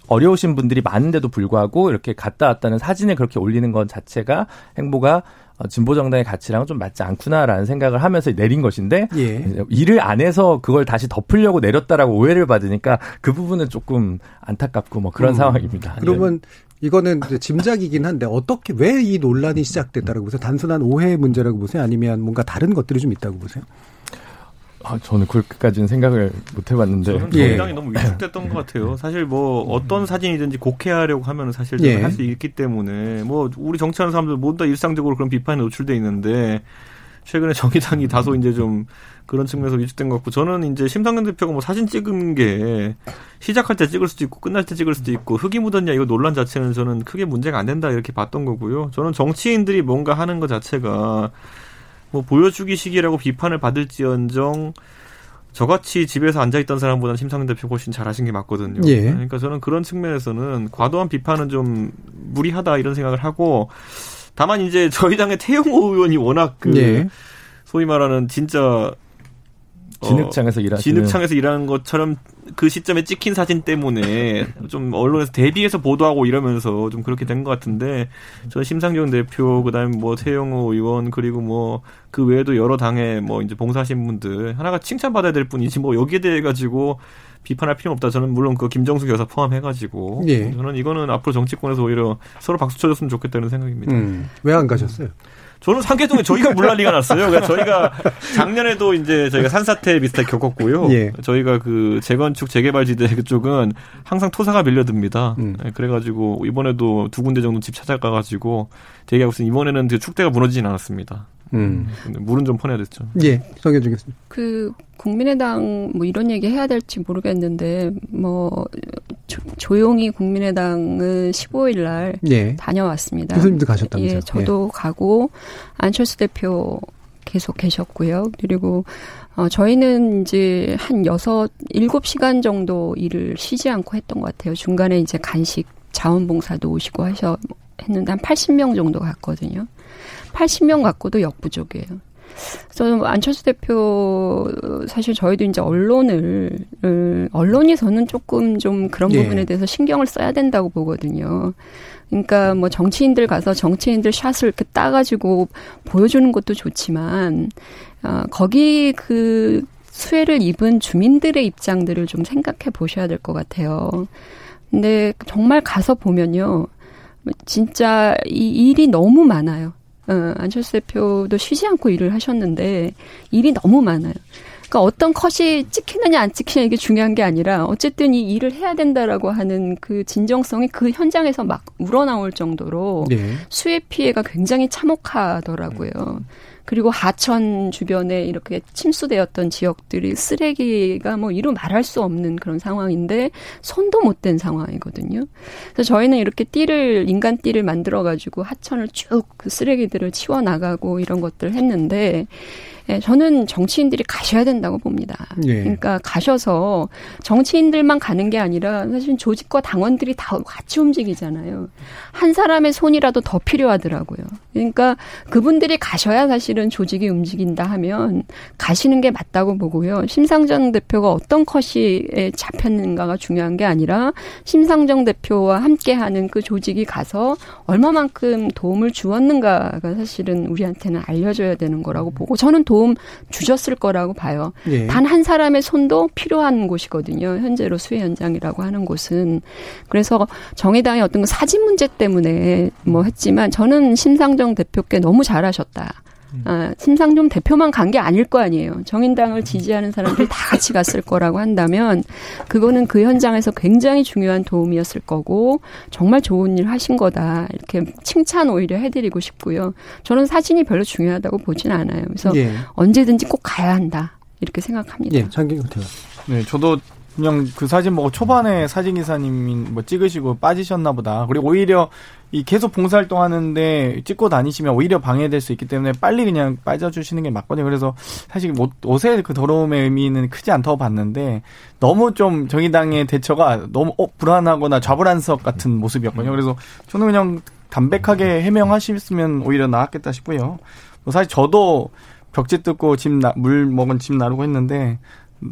어려우신 분들이 많은데도 불구하고 이렇게 갔다 왔다는 사진을 그렇게 올리는 것 자체가 행보가 어, 진보 정당의 가치랑은 좀 맞지 않구나라는 생각을 하면서 내린 것인데 예. 일을 안 해서 그걸 다시 덮으려고 내렸다라고 오해를 받으니까 그 부분은 조금 안타깝고 뭐 그런 음. 상황입니다. 그러면 이거는 짐작이긴 한데 어떻게 왜 이 논란이 시작됐다라고 보세요? 단순한 오해의 문제라고 보세요? 아니면 뭔가 다른 것들이 좀 있다고 보세요? 아, 저는 그렇게까지는 생각을 못 해봤는데. 저는 예. 정당이 너무 위축됐던 것 같아요. 사실 뭐 어떤 사진이든지 곡해하려고 하면 사실 예. 할수 있기 때문에 뭐 우리 정치하는 사람들 모두 다 일상적으로 그런 비판에 노출돼 있는데 최근에 정의당이 다소 이제 좀 그런 측면에서 위축된 것 같고 저는 이제 심상정 대표가 뭐 사진 찍은 게 시작할 때 찍을 수도 있고 끝날 때 찍을 수도 있고 흙이 묻었냐 이거 논란 자체는 저는 크게 문제가 안 된다 이렇게 봤던 거고요. 저는 정치인들이 뭔가 하는 것 자체가 뭐 보여주기식이라고 비판을 받을지언정 저같이 집에서 앉아있던 사람보다는 심상정 대표 훨씬 잘하신 게 맞거든요. 예. 그러니까 저는 그런 측면에서는 과도한 비판은 좀 무리하다 이런 생각을 하고 다만 이제 저희 당의 *laughs* 태용호 의원이 워낙 그 예. 소위 말하는 진짜 어, 진흙창에서 일하시는 진흙창에서 일하는 것처럼 그 시점에 찍힌 사진 때문에 *laughs* 좀 언론에서 대비해서 보도하고 이러면서 좀 그렇게 된 것 같은데 저는 심상정 대표 그다음에 뭐 태영호 의원 그리고 뭐 그 외에도 여러 당에 뭐 이제 봉사하신 분들 하나가 칭찬받아야 될 뿐이지 뭐 여기에 대해 가지고 비판할 필요 없다. 저는 물론 그 김정숙 여사 포함해가지고 예. 저는 이거는 앞으로 정치권에서 오히려 서로 박수 쳐줬으면 좋겠다는 생각입니다. 음. 왜 안 가셨어요? 저는 상계동에 저희가 물난리가 났어요. 그러니까 저희가 작년에도 이제 저희가 산사태 비슷하게 겪었고요. 예. 저희가 그 재건축 재개발 지대 그쪽은 항상 토사가 밀려듭니다. 음. 네, 그래가지고 이번에도 두 군데 정도 집 찾아가가지고 대기하고 있으니 이번에는 그 축대가 무너지진 않았습니다. 음. 물은 좀 퍼내야 됐죠. 예, 정해주겠습니다. 그 국민의당 뭐 이런 얘기 해야 될지 모르겠는데 뭐 조, 용히 국민의당은 15일 날 예. 다녀왔습니다. 교수님도 가셨다면서요? 예, 저도 가고 안철수 대표 계속 계셨고요. 그리고 어 저희는 이제 한 여섯 일곱 시간 정도 일을 쉬지 않고 했던 것 같아요. 중간에 이제 간식 자원봉사도 오시고 하셔 했는데 한 80명 정도 갔거든요. 80명 갖고도 역부족이에요. 그래서 안철수 대표 사실 저희도 이제 언론을 언론이 저는 조금 좀 그런 예. 부분에 대해서 신경을 써야 된다고 보거든요. 그러니까 뭐 정치인들 가서 정치인들 샷을 이렇게 따가지고 보여주는 것도 좋지만 어, 거기 그 수혜를 입은 주민들의 입장들을 좀 생각해 보셔야 될 것 같아요. 근데 정말 가서 보면요. 진짜 이 일이 너무 많아요. 어, 안철수 대표도 쉬지 않고 일을 하셨는데 일이 너무 많아요. 그러니까 어떤 컷이 찍히느냐 안 찍히느냐 이게 중요한 게 아니라 어쨌든 이 일을 해야 된다라고 하는 그 진정성이 그 현장에서 막 우러나올 정도로 예. 수해 피해가 굉장히 참혹하더라고요. 그리고 하천 주변에 이렇게 침수되었던 지역들이 쓰레기가 뭐 이루 말할 수 없는 그런 상황인데 손도 못 댄 상황이거든요. 그래서 저희는 이렇게 띠를 인간 띠를 만들어 가지고 하천을 쭉 그 쓰레기들을 치워 나가고 이런 것들을 했는데 예, 저는 정치인들이 가셔야 된다고 봅니다. 예. 그러니까 가셔서 정치인들만 가는 게 아니라 사실 조직과 당원들이 다 같이 움직이잖아요. 한 사람의 손이라도 더 필요하더라고요. 그러니까 그분들이 가셔야 사실은 조직이 움직인다 하면 가시는 게 맞다고 보고요. 심상정 대표가 어떤 컷이 잡혔는가가 중요한 게 아니라 심상정 대표와 함께하는 그 조직이 가서 얼마만큼 도움을 주었는가가 사실은 우리한테는 알려줘야 되는 거라고 보고 저는 도움 주셨을 거라고 봐요. 예. 단한 사람의 손도 필요한 곳이거든요. 현재로 수해 현장이라고 하는 곳은. 그래서 정의당의 어떤 그 사진 문제 때문에 뭐 했지만 저는 심상정 대표께 너무 잘하셨다. 아, 심상정 대표만 간 게 아닐 거 아니에요. 정인당을 지지하는 사람들이 다 같이 갔을 거라고 한다면 그거는 그 현장에서 굉장히 중요한 도움이었을 거고 정말 좋은 일 하신 거다. 이렇게 칭찬 오히려 해드리고 싶고요. 저는 사진이 별로 중요하다고 보진 않아요. 그래서 예. 언제든지 꼭 가야 한다. 이렇게 생각합니다. 예, 대표. 네, 저도 그냥 그 사진 보고 초반에 사진 기사님이 뭐 찍으시고 빠지셨나 보다. 그리고 오히려 이 계속 봉사활동 하는데 찍고 다니시면 오히려 방해될 수 있기 때문에 빨리 그냥 빠져주시는 게 맞거든요. 그래서 사실 옷, 옷의 그 더러움의 의미는 크지 않다고 봤는데 너무 좀 정의당의 대처가 너무 어, 불안하거나 좌불안석 같은 모습이었거든요. 그래서 저는 그냥 담백하게 해명하셨으면 오히려 나았겠다 싶고요. 뭐 사실 저도 벽지 뜯고 집 물 먹은 집 나르고 했는데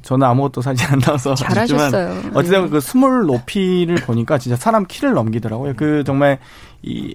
저는 아무것도 나와서 아쉽지만 잘하셨어요. 어쨌든 네. 그 스물 높이를 보니까 진짜 사람 키를 넘기더라고요. 그 정말 이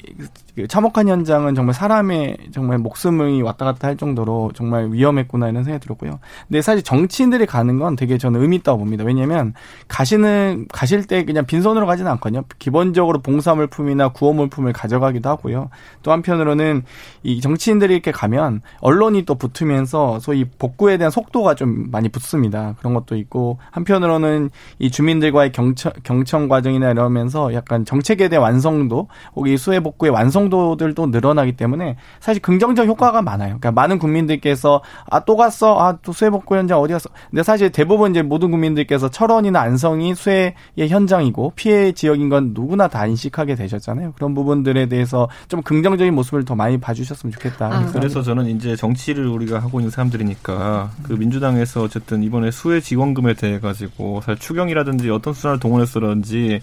그 참혹한 현장은 정말 사람의 정말 목숨이 왔다 갔다 할 정도로 정말 위험했구나 이런 생각이 들었고요. 근데 사실 정치인들이 가는 건 되게 저는 의미 있다고 봅니다. 왜냐면 가시는 가실 때 그냥 빈손으로 가지는 않거든요. 기본적으로 봉사물품이나 구호물품을 가져가기도 하고요. 또 한편으로는 이 정치인들이 이렇게 가면 언론이 또 붙으면서 소위 복구에 대한 속도가 좀 많이 붙습니다. 그런 것도 있고 한편으로는 이 주민들과의 경청, 경청 과정이나 이러면서 약간 정책에 대한 완성도 혹은 이 수해 복구의 완성 도들도 늘어나기 때문에 사실 긍정적 효과가 많아요. 그러니까 많은 국민들께서 아 또 갔어, 아 또 수해 복구 현장 어디 갔어. 근데 사실 대부분 이제 모든 국민들께서 철원이나 안성이 수해의 현장이고 피해 지역인 건 누구나 다 인식하게 되셨잖아요. 그런 부분들에 대해서 좀 긍정적인 모습을 더 많이 봐주셨으면 좋겠다. 아. 그래서 저는 이제 정치를 우리가 하고 있는 사람들이니까 그 민주당에서 어쨌든 이번에 수혜 지원금에 대해 가지고 사실 추경이라든지 어떤 수단을 동원해서든지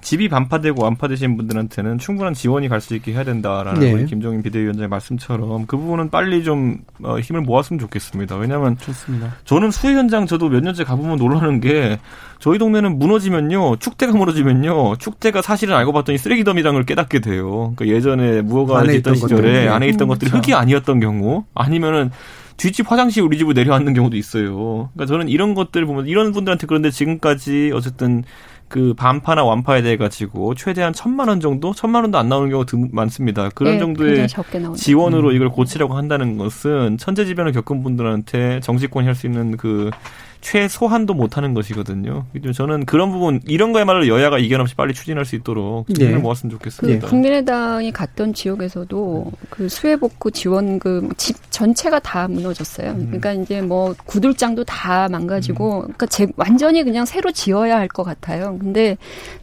집이 반파되고 완파되신 분들한테는 충분한 지원이 갈 수 있게 해야 된다라는 네. 우리 김종인 비대위원장의 말씀처럼 그 부분은 빨리 좀 어, 힘을 모았으면 좋겠습니다. 왜냐하면 좋습니다. 저는 수해 현장 저도 몇 년째 가보면 놀라는 게 저희 동네는 무너지면요 축대가 무너지면요 축대가 사실은 알고 봤더니 쓰레기 더미라는 걸 깨닫게 돼요. 그러니까 예전에 무허가 안에 짓던 있던 시절에. 안에 있던 음, 것들이 그렇죠. 흙이 아니었던 경우 아니면은 뒷집 화장실 우리 집으로 내려왔는 경우도 있어요. 그러니까 저는 이런 것들 보면 이런 분들한테 그런데 지금까지 어쨌든 그 반파나 완파에 대해 가지고 최대한 천만 원 정도, 천만 원도 안 나오는 경우가 많습니다. 그런 네, 정도의 지원으로 음. 이걸 고치려고 한다는 것은 천재지변을 겪은 분들한테 정치권이 할 수 있는 그 최소한도 못하는 것이거든요. 저는 그런 부분 이런 거야말로 여야가 이견 없이 빨리 추진할 수 있도록 힘을 예. 모았으면 좋겠습니다. 그 국민의당이 갔던 지역에서도 그 수해복구 지원금 집 전체가 다 무너졌어요. 음. 그러니까 이제 뭐 구들장도 다 망가지고, 그러니까 제, 완전히 그냥 새로 지어야 할 것 같아요. 근데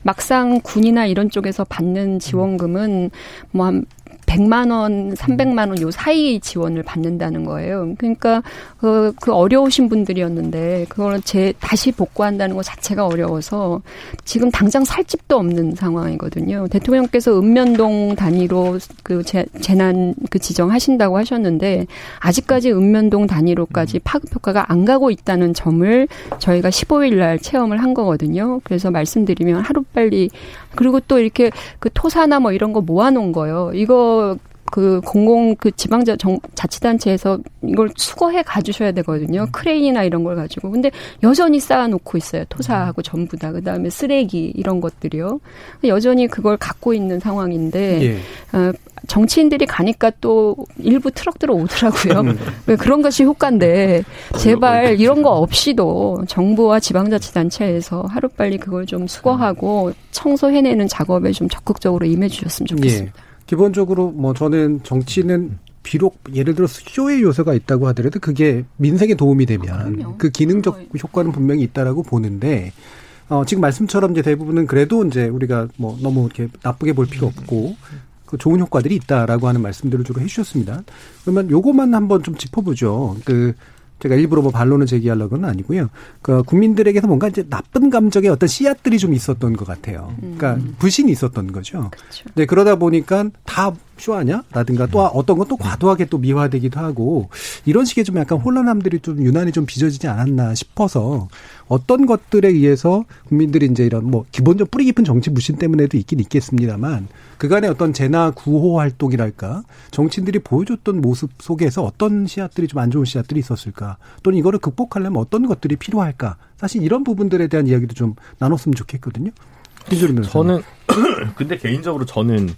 막상 군이나 이런 쪽에서 받는 지원금은 뭐 한 100만 원, 300만 원 요 사이 지원을 받는다는 거예요. 그러니까 그, 그 어려우신 분들이었는데 그걸 제 다시 복구한다는 것 자체가 어려워서 지금 당장 살 집도 없는 상황이거든요. 대통령께서 읍면동 단위로 그 재, 재난 그 지정하신다고 하셨는데 아직까지 읍면동 단위로까지 파급 효과가 안 가고 있다는 점을 저희가 15일 날 체험을 한 거거든요. 그래서 말씀드리면 하루 빨리 그리고 또 이렇게 그 토사나 뭐 이런 거 모아놓은 거요. 이거 그 공공 그 지방자 정, 자치단체에서 이걸 수거해 가주셔야 되거든요. 크레인이나 이런 걸 가지고. 근데 여전히 쌓아놓고 있어요. 토사하고 전부 다. 그 다음에 쓰레기 이런 것들이요. 여전히 그걸 갖고 있는 상황인데 예. 어, 정치인들이 가니까 또 일부 트럭들어 오더라고요. 왜 그런 것이 효과인데 제발 이런 거 없이도 정부와 지방자치단체에서 하루빨리 그걸 좀 수거하고 청소해내는 작업에 좀 적극적으로 임해주셨으면 좋겠습니다. 예. 기본적으로 뭐 저는 정치는 비록 예를 들어 쇼의 요소가 있다고 하더라도 그게 민생에 도움이 되면 그럼요. 그 기능적 효과는 분명히 있다라고 보는데 어 지금 말씀처럼 이제 대부분은 그래도 이제 우리가 뭐 너무 이렇게 나쁘게 볼 필요 없고 그 좋은 효과들이 있다라고 하는 말씀들을 주로 해주셨습니다. 그러면 요것만 한번 좀 짚어보죠. 그 제가 일부러 뭐 반론을 제기하려고는 아니고요. 그 국민들에게서 뭔가 이제 나쁜 감정의 어떤 씨앗들이 좀 있었던 것 같아요. 그러니까 불신이 있었던 거죠. 그렇죠. 네, 그러다 보니까 다 쇼하냐? 라든가 또 어떤 건 또 과도하게 또 미화되기도 하고 이런 식의 좀 약간 혼란함들이 좀 유난히 좀 빚어지지 않았나 싶어서 어떤 것들에 의해서 국민들이 이제 이런 뭐 기본적 뿌리 깊은 정치 무신 때문에도 있긴 있겠습니다만 그간의 어떤 재나 구호 활동이랄까 정치인들이 보여줬던 모습 속에서 어떤 씨앗들이 좀 안 좋은 씨앗들이 있었을까 또는 이거를 극복하려면 어떤 것들이 필요할까 사실 이런 부분들에 대한 이야기도 좀 나눴으면 좋겠거든요. 저는 *clears throat* 근데 개인적으로 저는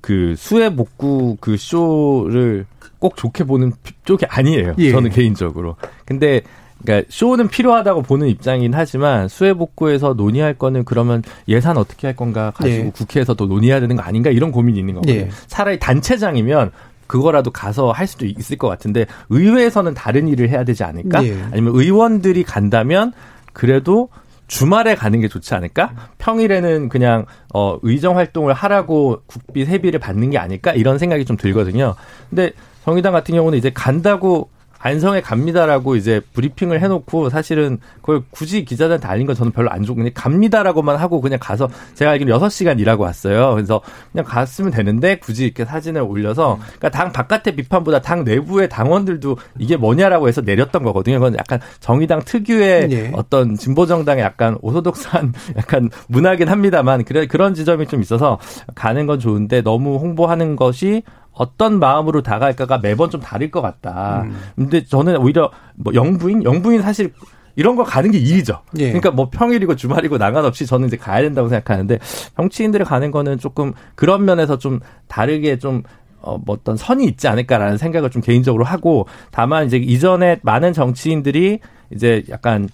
그 수해 복구 그 쇼를 꼭 좋게 보는 쪽이 아니에요. 예. 저는 개인적으로. 근데 그러니까 쇼는 필요하다고 보는 입장이긴 하지만 수해 복구에서 논의할 거는 그러면 예산 어떻게 할 건가 가지고 예. 국회에서 또 논의해야 되는 거 아닌가 이런 고민이 있는 거거든요. 예. 차라리 단체장이면 그거라도 가서 할 수도 있을 것 같은데 의회에서는 다른 일을 해야 되지 않을까? 예. 아니면 의원들이 간다면 그래도 주말에 가는 게 좋지 않을까? 평일에는 그냥 어 의정 활동을 하라고 국비 세비를 받는 게 아닐까? 이런 생각이 좀 들거든요. 근데 정의당 같은 경우는 이제 간다고 안성에 갑니다라고 이제 브리핑을 해놓고 사실은 그걸 굳이 기자들한테 알린 건 저는 별로 안 좋고 그냥 갑니다라고만 하고 그냥 가서 제가 알기로 6시간 일하고 왔어요. 그래서 그냥 갔으면 되는데 굳이 이렇게 사진을 올려서 그러니까 당 바깥의 비판보다 당 내부의 당원들도 이게 뭐냐라고 해서 내렸던 거거든요. 그건 약간 정의당 특유의 예. 어떤 진보 정당의 약간 오소독스한 *laughs* 약간 문화긴 합니다만 그래 그런 지점이 좀 있어서 가는 건 좋은데 너무 홍보하는 것이 어떤 마음으로 다가갈까가 매번 좀 다를 것 같다. 음. 근데 저는 오히려 뭐 영부인, 영부인 사실 이런 거 가는 게 일이죠. 예. 그러니까 뭐 평일이고 주말이고 상관없이 저는 이제 가야 된다고 생각하는데 정치인들이 가는 거는 조금 그런 면에서 좀 다르게 좀 어, 뭐 어떤 선이 있지 않을까라는 생각을 좀 개인적으로 하고 다만 이제 이전에 많은 정치인들이 이제 약간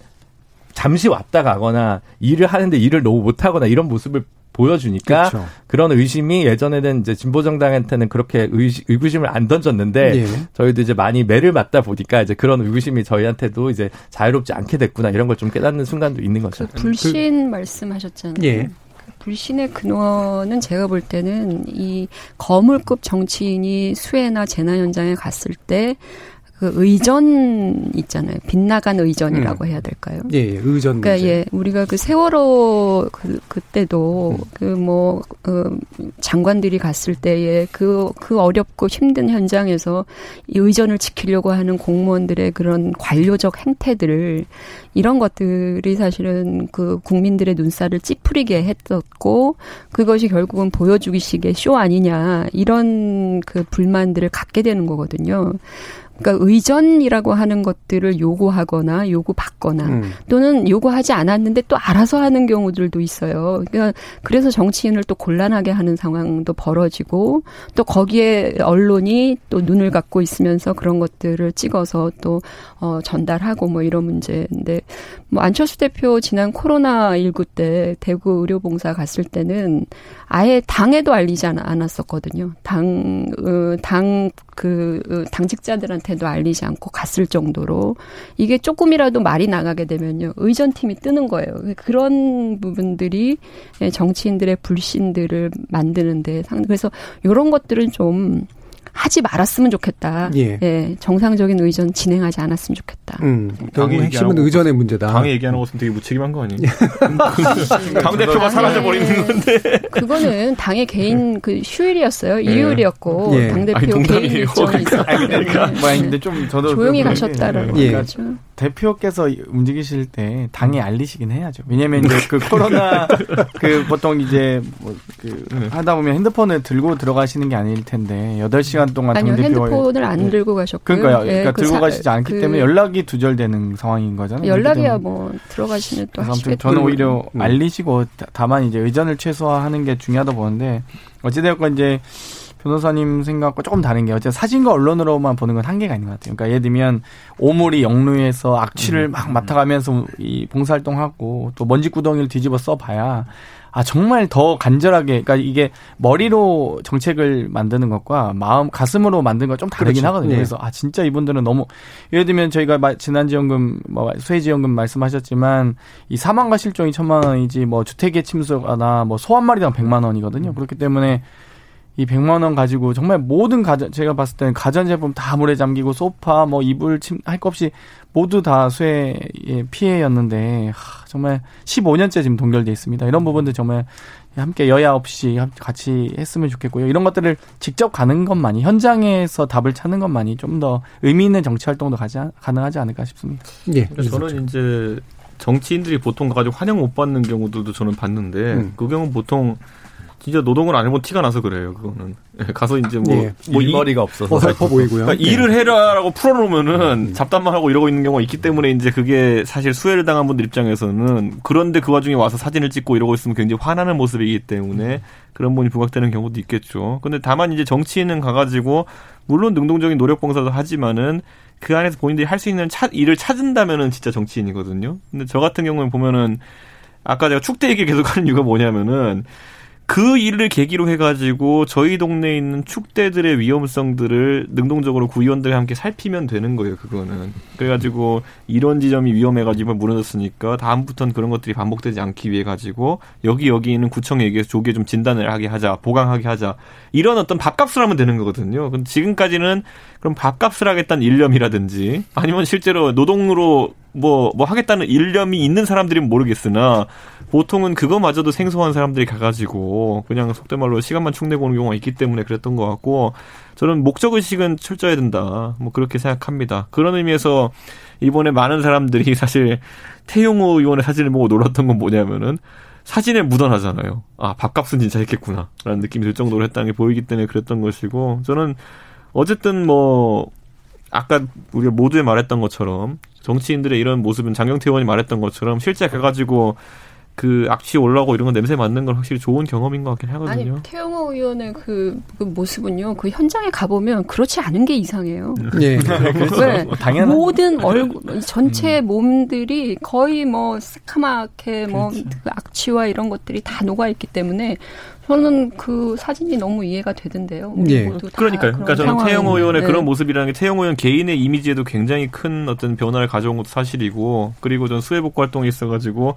잠시 왔다 가거나 일을 하는데 일을 너무 못하거나 이런 모습을 보여주니까 그렇죠. 그런 의심이 예전에는 이제 진보 정당한테는 그렇게 의시, 의구심을 안 던졌는데 예. 저희도 이제 많이 매를 맞다 보니까 이제 그런 의구심이 저희한테도 이제 자유롭지 않게 됐구나 이런 걸 좀 깨닫는 순간도 있는 거죠. 그 불신 말씀하셨잖아요. 예. 불신의 근원은 제가 볼 때는 이 거물급 정치인이 수해나 재난 현장에 갔을 때 그 의전 있잖아요. 빗나간 의전이라고 해야 될까요? 예, 예, 의전 그러니까 문제. 예, 우리가 그 세월호 그 그때도 음. 그뭐 어, 장관들이 갔을 때에 그그 어렵고 힘든 현장에서 이 의전을 지키려고 하는 공무원들의 그런 관료적 행태들을 이런 것들이 사실은 그 국민들의 눈살을 찌푸리게 했었고 그것이 결국은 보여주기식의 쇼 아니냐 이런 그 불만들을 갖게 되는 거거든요. 그러니까 의전이라고 하는 것들을 요구하거나 요구받거나 음. 또는 요구하지 않았는데 또 알아서 하는 경우들도 있어요. 그러니까 그래서 정치인을 또 곤란하게 하는 상황도 벌어지고 또 거기에 언론이 또 눈을 갖고 있으면서 그런 것들을 찍어서 또 어, 전달하고 뭐 이런 문제인데 뭐 안철수 대표 지난 코로나 19때 대구 의료봉사 갔을 때는 아예 당에도 알리지 않- 않았었거든요. 당, 어, 당, 그, 어, 당직자들한테도 알리지 않고 갔을 정도로 이게 조금이라도 말이 나가게 되면요. 의전팀이 뜨는 거예요. 그런 부분들이 예, 정치인들의 불신들을 만드는데 상- 그래서 이런 것들은 좀 하지 말았으면 좋겠다. 예. 정상적인 의전 진행하지 않았으면 좋겠다. 음, 결국 당의 핵심은 의전의 문제다. 당의 얘기하는 것은 되게 무책임한 거 아니에요? *laughs* 당 대표가 사라져 버리는 건데. 그거는 당의 개인 그 휴일이었어요. 일요일이었고 예. 당 대표 개인. 일정이 있었고 뭐 아니, 근데 좀 저도 조용히 가셨다라고 예. 하죠. 대표께서 움직이실 때 당에 알리시긴 해야죠. 왜냐면 이제 그 *laughs* 코로나 *laughs* 그 보통 이제 뭐그 하다 보면 핸드폰을 들고 들어가시는 게 아닐 텐데 8시간 동안 아니요 당대표 핸드폰을 안 들고 가셨고요. 그러니까요. 예, 그러니까 그 들고 사- 가시지 않기 그 때문에 연락이 두절되는 상황인 거잖아요. 연락이야 때문에. 뭐 들어가시면 또 하시겠죠. 저는 오히려 음. 알리시고 다- 다만 이제 의전을 최소화하는 게 중요하다 보는데 어찌되었건 이제 변호사님 생각과 조금 다른 게 어째 사진과 언론으로만 보는 건 한계가 있는 것 같아요. 그러니까 예를 들면 오물이 영루에서 악취를 막 맡아가면서 이 봉사활동하고 또 먼지 구덩이를 뒤집어 써봐야 아 정말 더 간절하게 그러니까 이게 머리로 정책을 만드는 것과 마음 가슴으로 만드는 건 좀 다르긴 그렇죠. 하거든요. 네. 그래서 아 진짜 이분들은 너무 예를 들면 저희가 마- 지난지원금 뭐 수혜지원금 말씀하셨지만 이 사망과 실종이 천만 원이지 뭐 주택의 침수나 뭐 소 한 마리당 백만 원이거든요. 그렇기 때문에 이 100만 원 가지고 정말 모든 가전 제가 봤을 때는 가전 제품 다 물에 잠기고 소파 뭐 이불 침 할 것 없이 모두 다 수해 피해였는데 하, 정말 15년째 지금 동결돼 있습니다. 이런 부분들 정말 함께 여야 없이 함- 같이 했으면 좋겠고요. 이런 것들을 직접 가는 것만이 현장에서 답을 찾는 것만이 좀 더 의미 있는 정치 활동도 가지, 가능하지 않을까 싶습니다. 예. 저는 이제 정치인들이 보통 가가지고 환영 못 받는 경우들도 저는 봤는데 음. 그 경우는 보통 진짜 노동을 안 해본 티가 나서 그래요. 그거는 예, 가서 이제 뭐, 예. 뭐 이- 일머리가 없어서 어설퍼 보이고요. 그러니까 예. 일을 해라라고 풀어놓으면은 잡담만 하고 이러고 있는 경우가 있기 때문에 이제 그게 사실 수혜를 당한 분들 입장에서는 그런데 그 와중에 와서 사진을 찍고 이러고 있으면 굉장히 화나는 모습이기 때문에 그런 부분이 부각되는 경우도 있겠죠. 근데 다만 이제 정치인은 가가지고 물론 능동적인 노력 봉사도 하지만은 그 안에서 본인들이 할 수 있는 차, 일을 찾은다면은 진짜 정치인이거든요. 근데 저 같은 경우는 보면은 아까 제가 축대 얘기 계속 하는 이유가 뭐냐면은 그 일을 계기로 해가지고 저희 동네에 있는 축대들의 위험성들을 능동적으로 구의원들과 함께 살피면 되는 거예요, 그거는. 그래가지고 이런 지점이 위험해가지고 무너졌으니까 다음부터는 그런 것들이 반복되지 않기 위해 가지고 여기 여기 있는 구청에 얘기해서 조기에 좀 진단을 하게 하자, 보강하게 하자. 이런 어떤 밥값을 하면 되는 거거든요. 근데 지금까지는 그럼 밥값을 하겠다는 일념이라든지 아니면 실제로 노동으로 뭐, 뭐 하겠다는 일념이 있는 사람들은 모르겠으나 보통은 그거마저도 생소한 사람들이 가가지고 그냥 속된 말로 시간만 축내고 오는 경우가 있기 때문에 그랬던 것 같고 저는 목적의식은 철저해야 된다. 뭐 그렇게 생각합니다. 그런 의미에서 이번에 많은 사람들이 *laughs* 사실 태용호 의원의 사진을 보고 놀랐던 건 뭐냐면은 사진에 묻어나잖아요. 아, 밥값은 진짜 했겠구나. 라는 느낌이 들 정도로 했다는 게 보이기 때문에 그랬던 것이고 저는 어쨌든 뭐 아까 우리가 모두에 말했던 것처럼 정치인들의 이런 모습은 장경태 의원이 말했던 것처럼 실제 가가지고 그 악취 올라오고 이런 거 냄새 맡는 건 확실히 좋은 경험인 것 같긴 아니 하거든요. 태영호 의원의 그, 그 모습은요. 그 현장에 가보면 그렇지 않은 게 이상해요. 예. 왜뭐 당연한 모든 얼굴 전체 몸들이 거의 뭐 새카맣게 뭐그 악취와 이런 것들이 다 녹아 있기 때문에 저는 그 사진이 너무 이해가 되던데요. 우리 예. 그러니까요. 그러니까 저는 태영호 의원의 네. 그런 모습이라는 게 태영호 의원 개인의 이미지에도 굉장히 큰 어떤 변화를 가져온 것도 사실이고 그리고 전 수해복구 활동에 있어가지고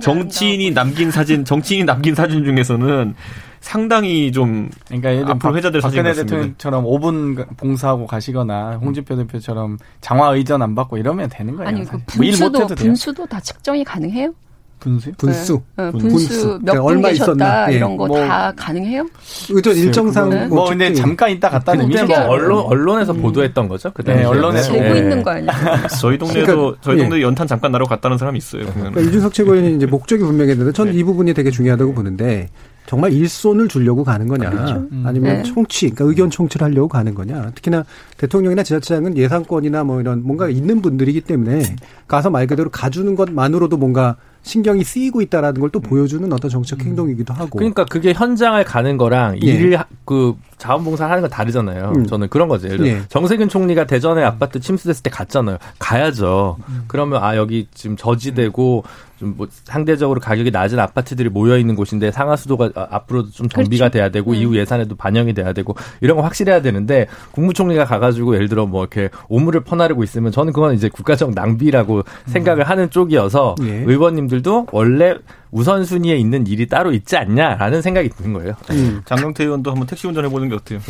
정치인이. 남긴 사진, 정치인이 남긴 사진 중에서는 상당히 좀 그러니까 예를 들면 앞으로 회자될 사진 박근혜 같습니다. 대통령처럼 5분 봉사하고 가시거나 홍준표 대표처럼 장화 의전 안 받고 이러면 되는 거예요. 아니 그 뭐일 분수도. 분수도 다 측정이 가능해요? 분수요? 분수. 네. 어, 분수. 분수 그러니까 몇분 얼마 계셨다 있었나. 예. 이런 거 뭐- 다 가능해요? 의전 일정상 네. 뭐 근데 잠깐 있다 갔다는 의미죠. 뭐 언론 언론에서 음. 보도했던 거죠. 그때 네, 언론에서 재고 네. 있는 거 아니야? *laughs* 저희 동네도 그러니까, 저희 예. 동네 연탄 잠깐 나러 갔다는 사람이 있어요. 그러니까 이준석 최고위원이 이제 목적이 분명했는데 저는 이 부분이 되게 중요하다고 보는데 정말 일손을 주려고 가는 거냐, 음. 아니면 네. 총치, 그러니까 의견 총치를 하려고 가는 거냐. 특히나 대통령이나 지자체장은 예산권이나 뭐 이런 뭔가 있는 분들이기 때문에 가서 말 그대로 가주는 것만으로도 뭔가 신경이 쓰이고 있다라는 걸 또 보여주는 어떤 정책 행동이기도 하고. 그러니까 그게 현장을 가는 거랑 예. 일을 하- 그 자원봉사를 하는 건 다르잖아요. 음. 저는 그런 거죠. 예를 들어 예. 정세균 총리가 대전에 아파트 침수됐을 때 갔잖아요. 가야죠. 그러면 아 여기 지금 저지되고 좀 뭐 상대적으로 가격이 낮은 아파트들이 모여 있는 곳인데 상하수도가 아, 앞으로도 좀 정비가 돼야 되고 이후 예산에도 반영이 돼야 되고 이런 거 확실해야 되는데 국무총리가 가가지고 예를 들어 뭐 이렇게 오물을 퍼나르고 있으면 저는 그건 이제 국가적 낭비라고 생각을 하는 쪽이어서 예. 의원님들도 원래 우선순위에 있는 일이 따로 있지 않냐라는 생각이 드는 거예요. 음. 장경태 의원도 한번 택시 운전해 보는 게 어때요?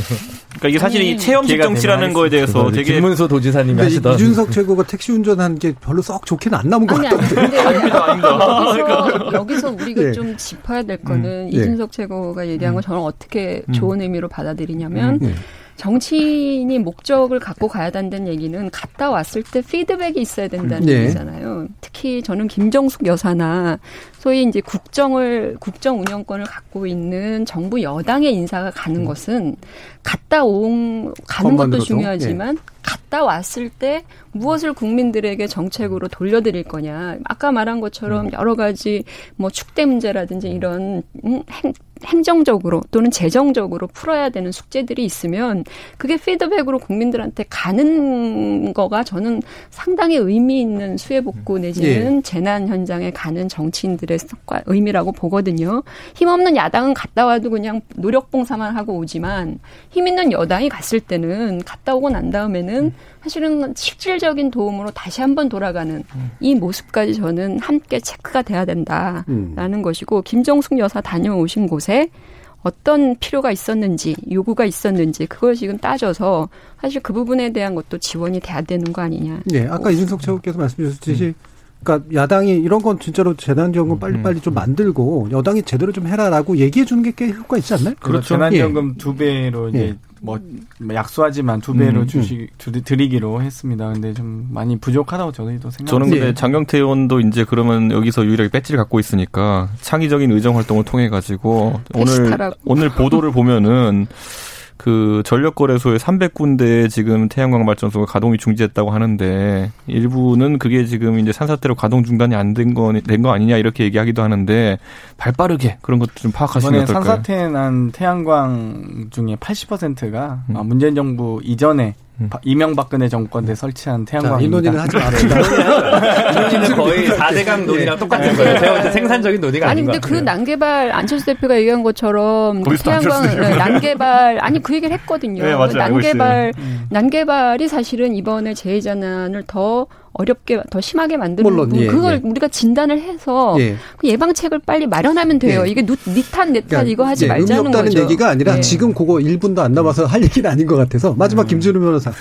그러니까 이게 사실 이 체험식 정치라는 거에 대해서. 되게 김문수 도지사님이 하시던 이준석 최고가 택시 운전하는 게 별로 썩 좋게는 안 남은 것 아니 같아요. 아니 근데 *laughs* 여기서 여기서 우리가 예. 좀 짚어야 될 거는 예. 이준석 최고가 얘기한 거 저는 어떻게 좋은 의미로 받아들이냐면 예. 정치인이 목적을 갖고 가야 된다는 얘기는 갔다 왔을 때 피드백이 있어야 된다는 네. 얘기잖아요. 특히 저는 김정숙 여사나 소위 이제 국정을 국정 운영권을 갖고 있는 정부 여당의 인사가 가는 것은 갔다 온 가는 것도 것만으로도? 중요하지만 갔다 왔을 때 무엇을 국민들에게 정책으로 돌려드릴 거냐. 아까 말한 것처럼 여러 가지 뭐 축대 문제라든지 이런 음, 행, 행정적으로 또는 재정적으로 풀어야 되는 숙제들이 있으면 그게 피드백으로 국민들한테 가는 거가 저는 상당히 의미 있는 수해 복구 내지는 재난 현장에 가는 정치인들의 의미라고 보거든요. 힘없는 야당은 갔다 와도 그냥 노력 봉사만 하고 오지만 힘 있는 여당이 갔을 때는 갔다 오고 난 다음에는 사실은 실질적인 도움으로 다시 한번 돌아가는 이 모습까지 저는 함께 체크가 돼야 된다라는 음. 것이고 김정숙 여사 다녀오신 곳에 어떤 필요가 있었는지 요구가 있었는지 그걸 지금 따져서 사실 그 부분에 대한 것도 지원이 돼야 되는 거 아니냐. 예, 아까 이준석 최고께서 말씀 주셨듯이 그러니까 야당이 이런 건 진짜로 재난지원금 빨리빨리 좀 만들고 여당이 제대로 좀 해라라고 얘기해 주는 게 꽤 효과 있지 않나요? 그렇죠. 재난지원금 두 배로 이제 예. 뭐 약소하지만 두 배로 음, 주시 주- 드리기로 했습니다. 근데 좀 많이 부족하다고 저희도 생각. 저는 근데 예. 장경태 의원도 이제 그러면 여기서 유일하게 배지를 갖고 있으니까 창의적인 의정 활동을 통해 가지고 오늘. 오늘 보도를 보면은 그 전력 거래소에 300군데 지금 태양광 발전소가 가동이 중지했다고 하는데 일부는 그게 지금 이제 산사태로 가동 중단이 안 된 거 된 거 아니냐 이렇게 얘기하기도 하는데 발빠르게 그런 것도 좀 파악하시면 어떨까요? 산사태 난 태양광 중에 80%가 음. 문재인 정부 이전에 음. 바- 이명박근혜 정권 때 설치한 자, 이 태양광입니다. 논의는 하지 맙시다. *laughs* 이는 거의 4대강 논의랑 똑같은 거예요. 제가 볼때 생산적인 논의가 아니 아닌 것 근데 그. 난개발 안철수 대표가 얘기한 것처럼 그 태양광. 네, 난개발 아니 그 얘기를 했거든요. 네, 맞아요. 난개발 음. 난개발이 사실은 이번에 재해재난을 더 어렵게 더 심하게 만드는 물론, 예, 그걸 예. 우리가 진단을 해서 예. 그 예방책을 빨리 마련하면 돼요. 예. 이게 누, 니탄 내탄 이거 하지 예, 말자는 없다는 거죠. 얘기가 아니라 예. 지금 그거 1분도 안 남아서 할 얘기는 아닌 것 같아서 마지막 김준우 변호사.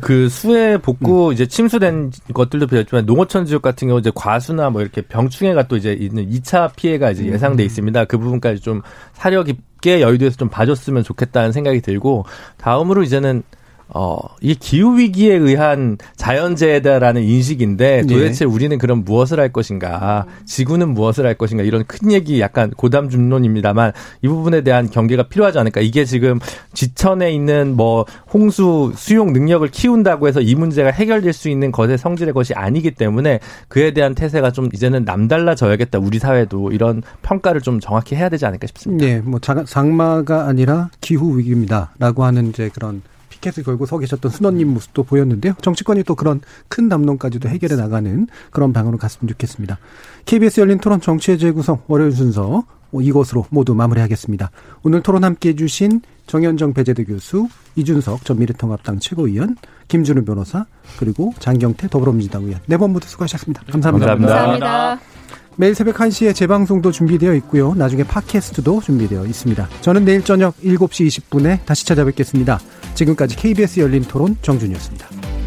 그 수해 복구 음. 이제 침수된 것들도 비었지만 농어촌 지역 같은 경우 이제 과수나 뭐 이렇게 병충해가 또 이제 있는 2차 피해가 이제 음. 예상돼 있습니다. 그 부분까지 좀 사려 깊게 여의도에서 좀 봐줬으면 좋겠다는 생각이 들고 다음으로 이제는 어, 이 기후 위기에 의한 자연재해다라는 인식인데 예. 도대체 우리는 그럼 무엇을 할 것인가? 지구는 무엇을 할 것인가? 이런 큰 얘기 약간 고담 중론입니다만 이 부분에 대한 경계가 필요하지 않을까? 이게 지금 지천에 있는 뭐 홍수 수용 능력을 키운다고 해서 이 문제가 해결될 수 있는 것의 성질의 것이 아니기 때문에 그에 대한 태세가 좀 이제는 남달라져야겠다. 우리 사회도 이런 평가를 좀 정확히 해야 되지 않을까 싶습니다. 예, 뭐 장, 장마가 아니라 기후 위기입니다 라고 하는 이제 그런 피켓을 걸고 서 계셨던 순원님 모습도 보였는데요. 정치권이 또 그런 큰 담론까지도 해결해 나가는 그런 방으로 갔으면 좋겠습니다. KBS 열린 토론 정치의 재구성 월요일 순서 이것으로 모두 마무리하겠습니다. 오늘 토론 함께 해주신 정현정 배재대 교수, 이준석 전 미래통합당 최고위원, 김준우 변호사, 그리고 장경태 더불어민주당 의원 네 분 모두 수고하셨습니다. 감사합니다. 감사합니다. 감사합니다. 매일 새벽 1시에 재방송도 준비되어 있고요. 나중에 팟캐스트도 준비되어 있습니다. 저는 내일 저녁 7시 20분에 다시 찾아뵙겠습니다. 지금까지 KBS 열린 토론 정준이었습니다.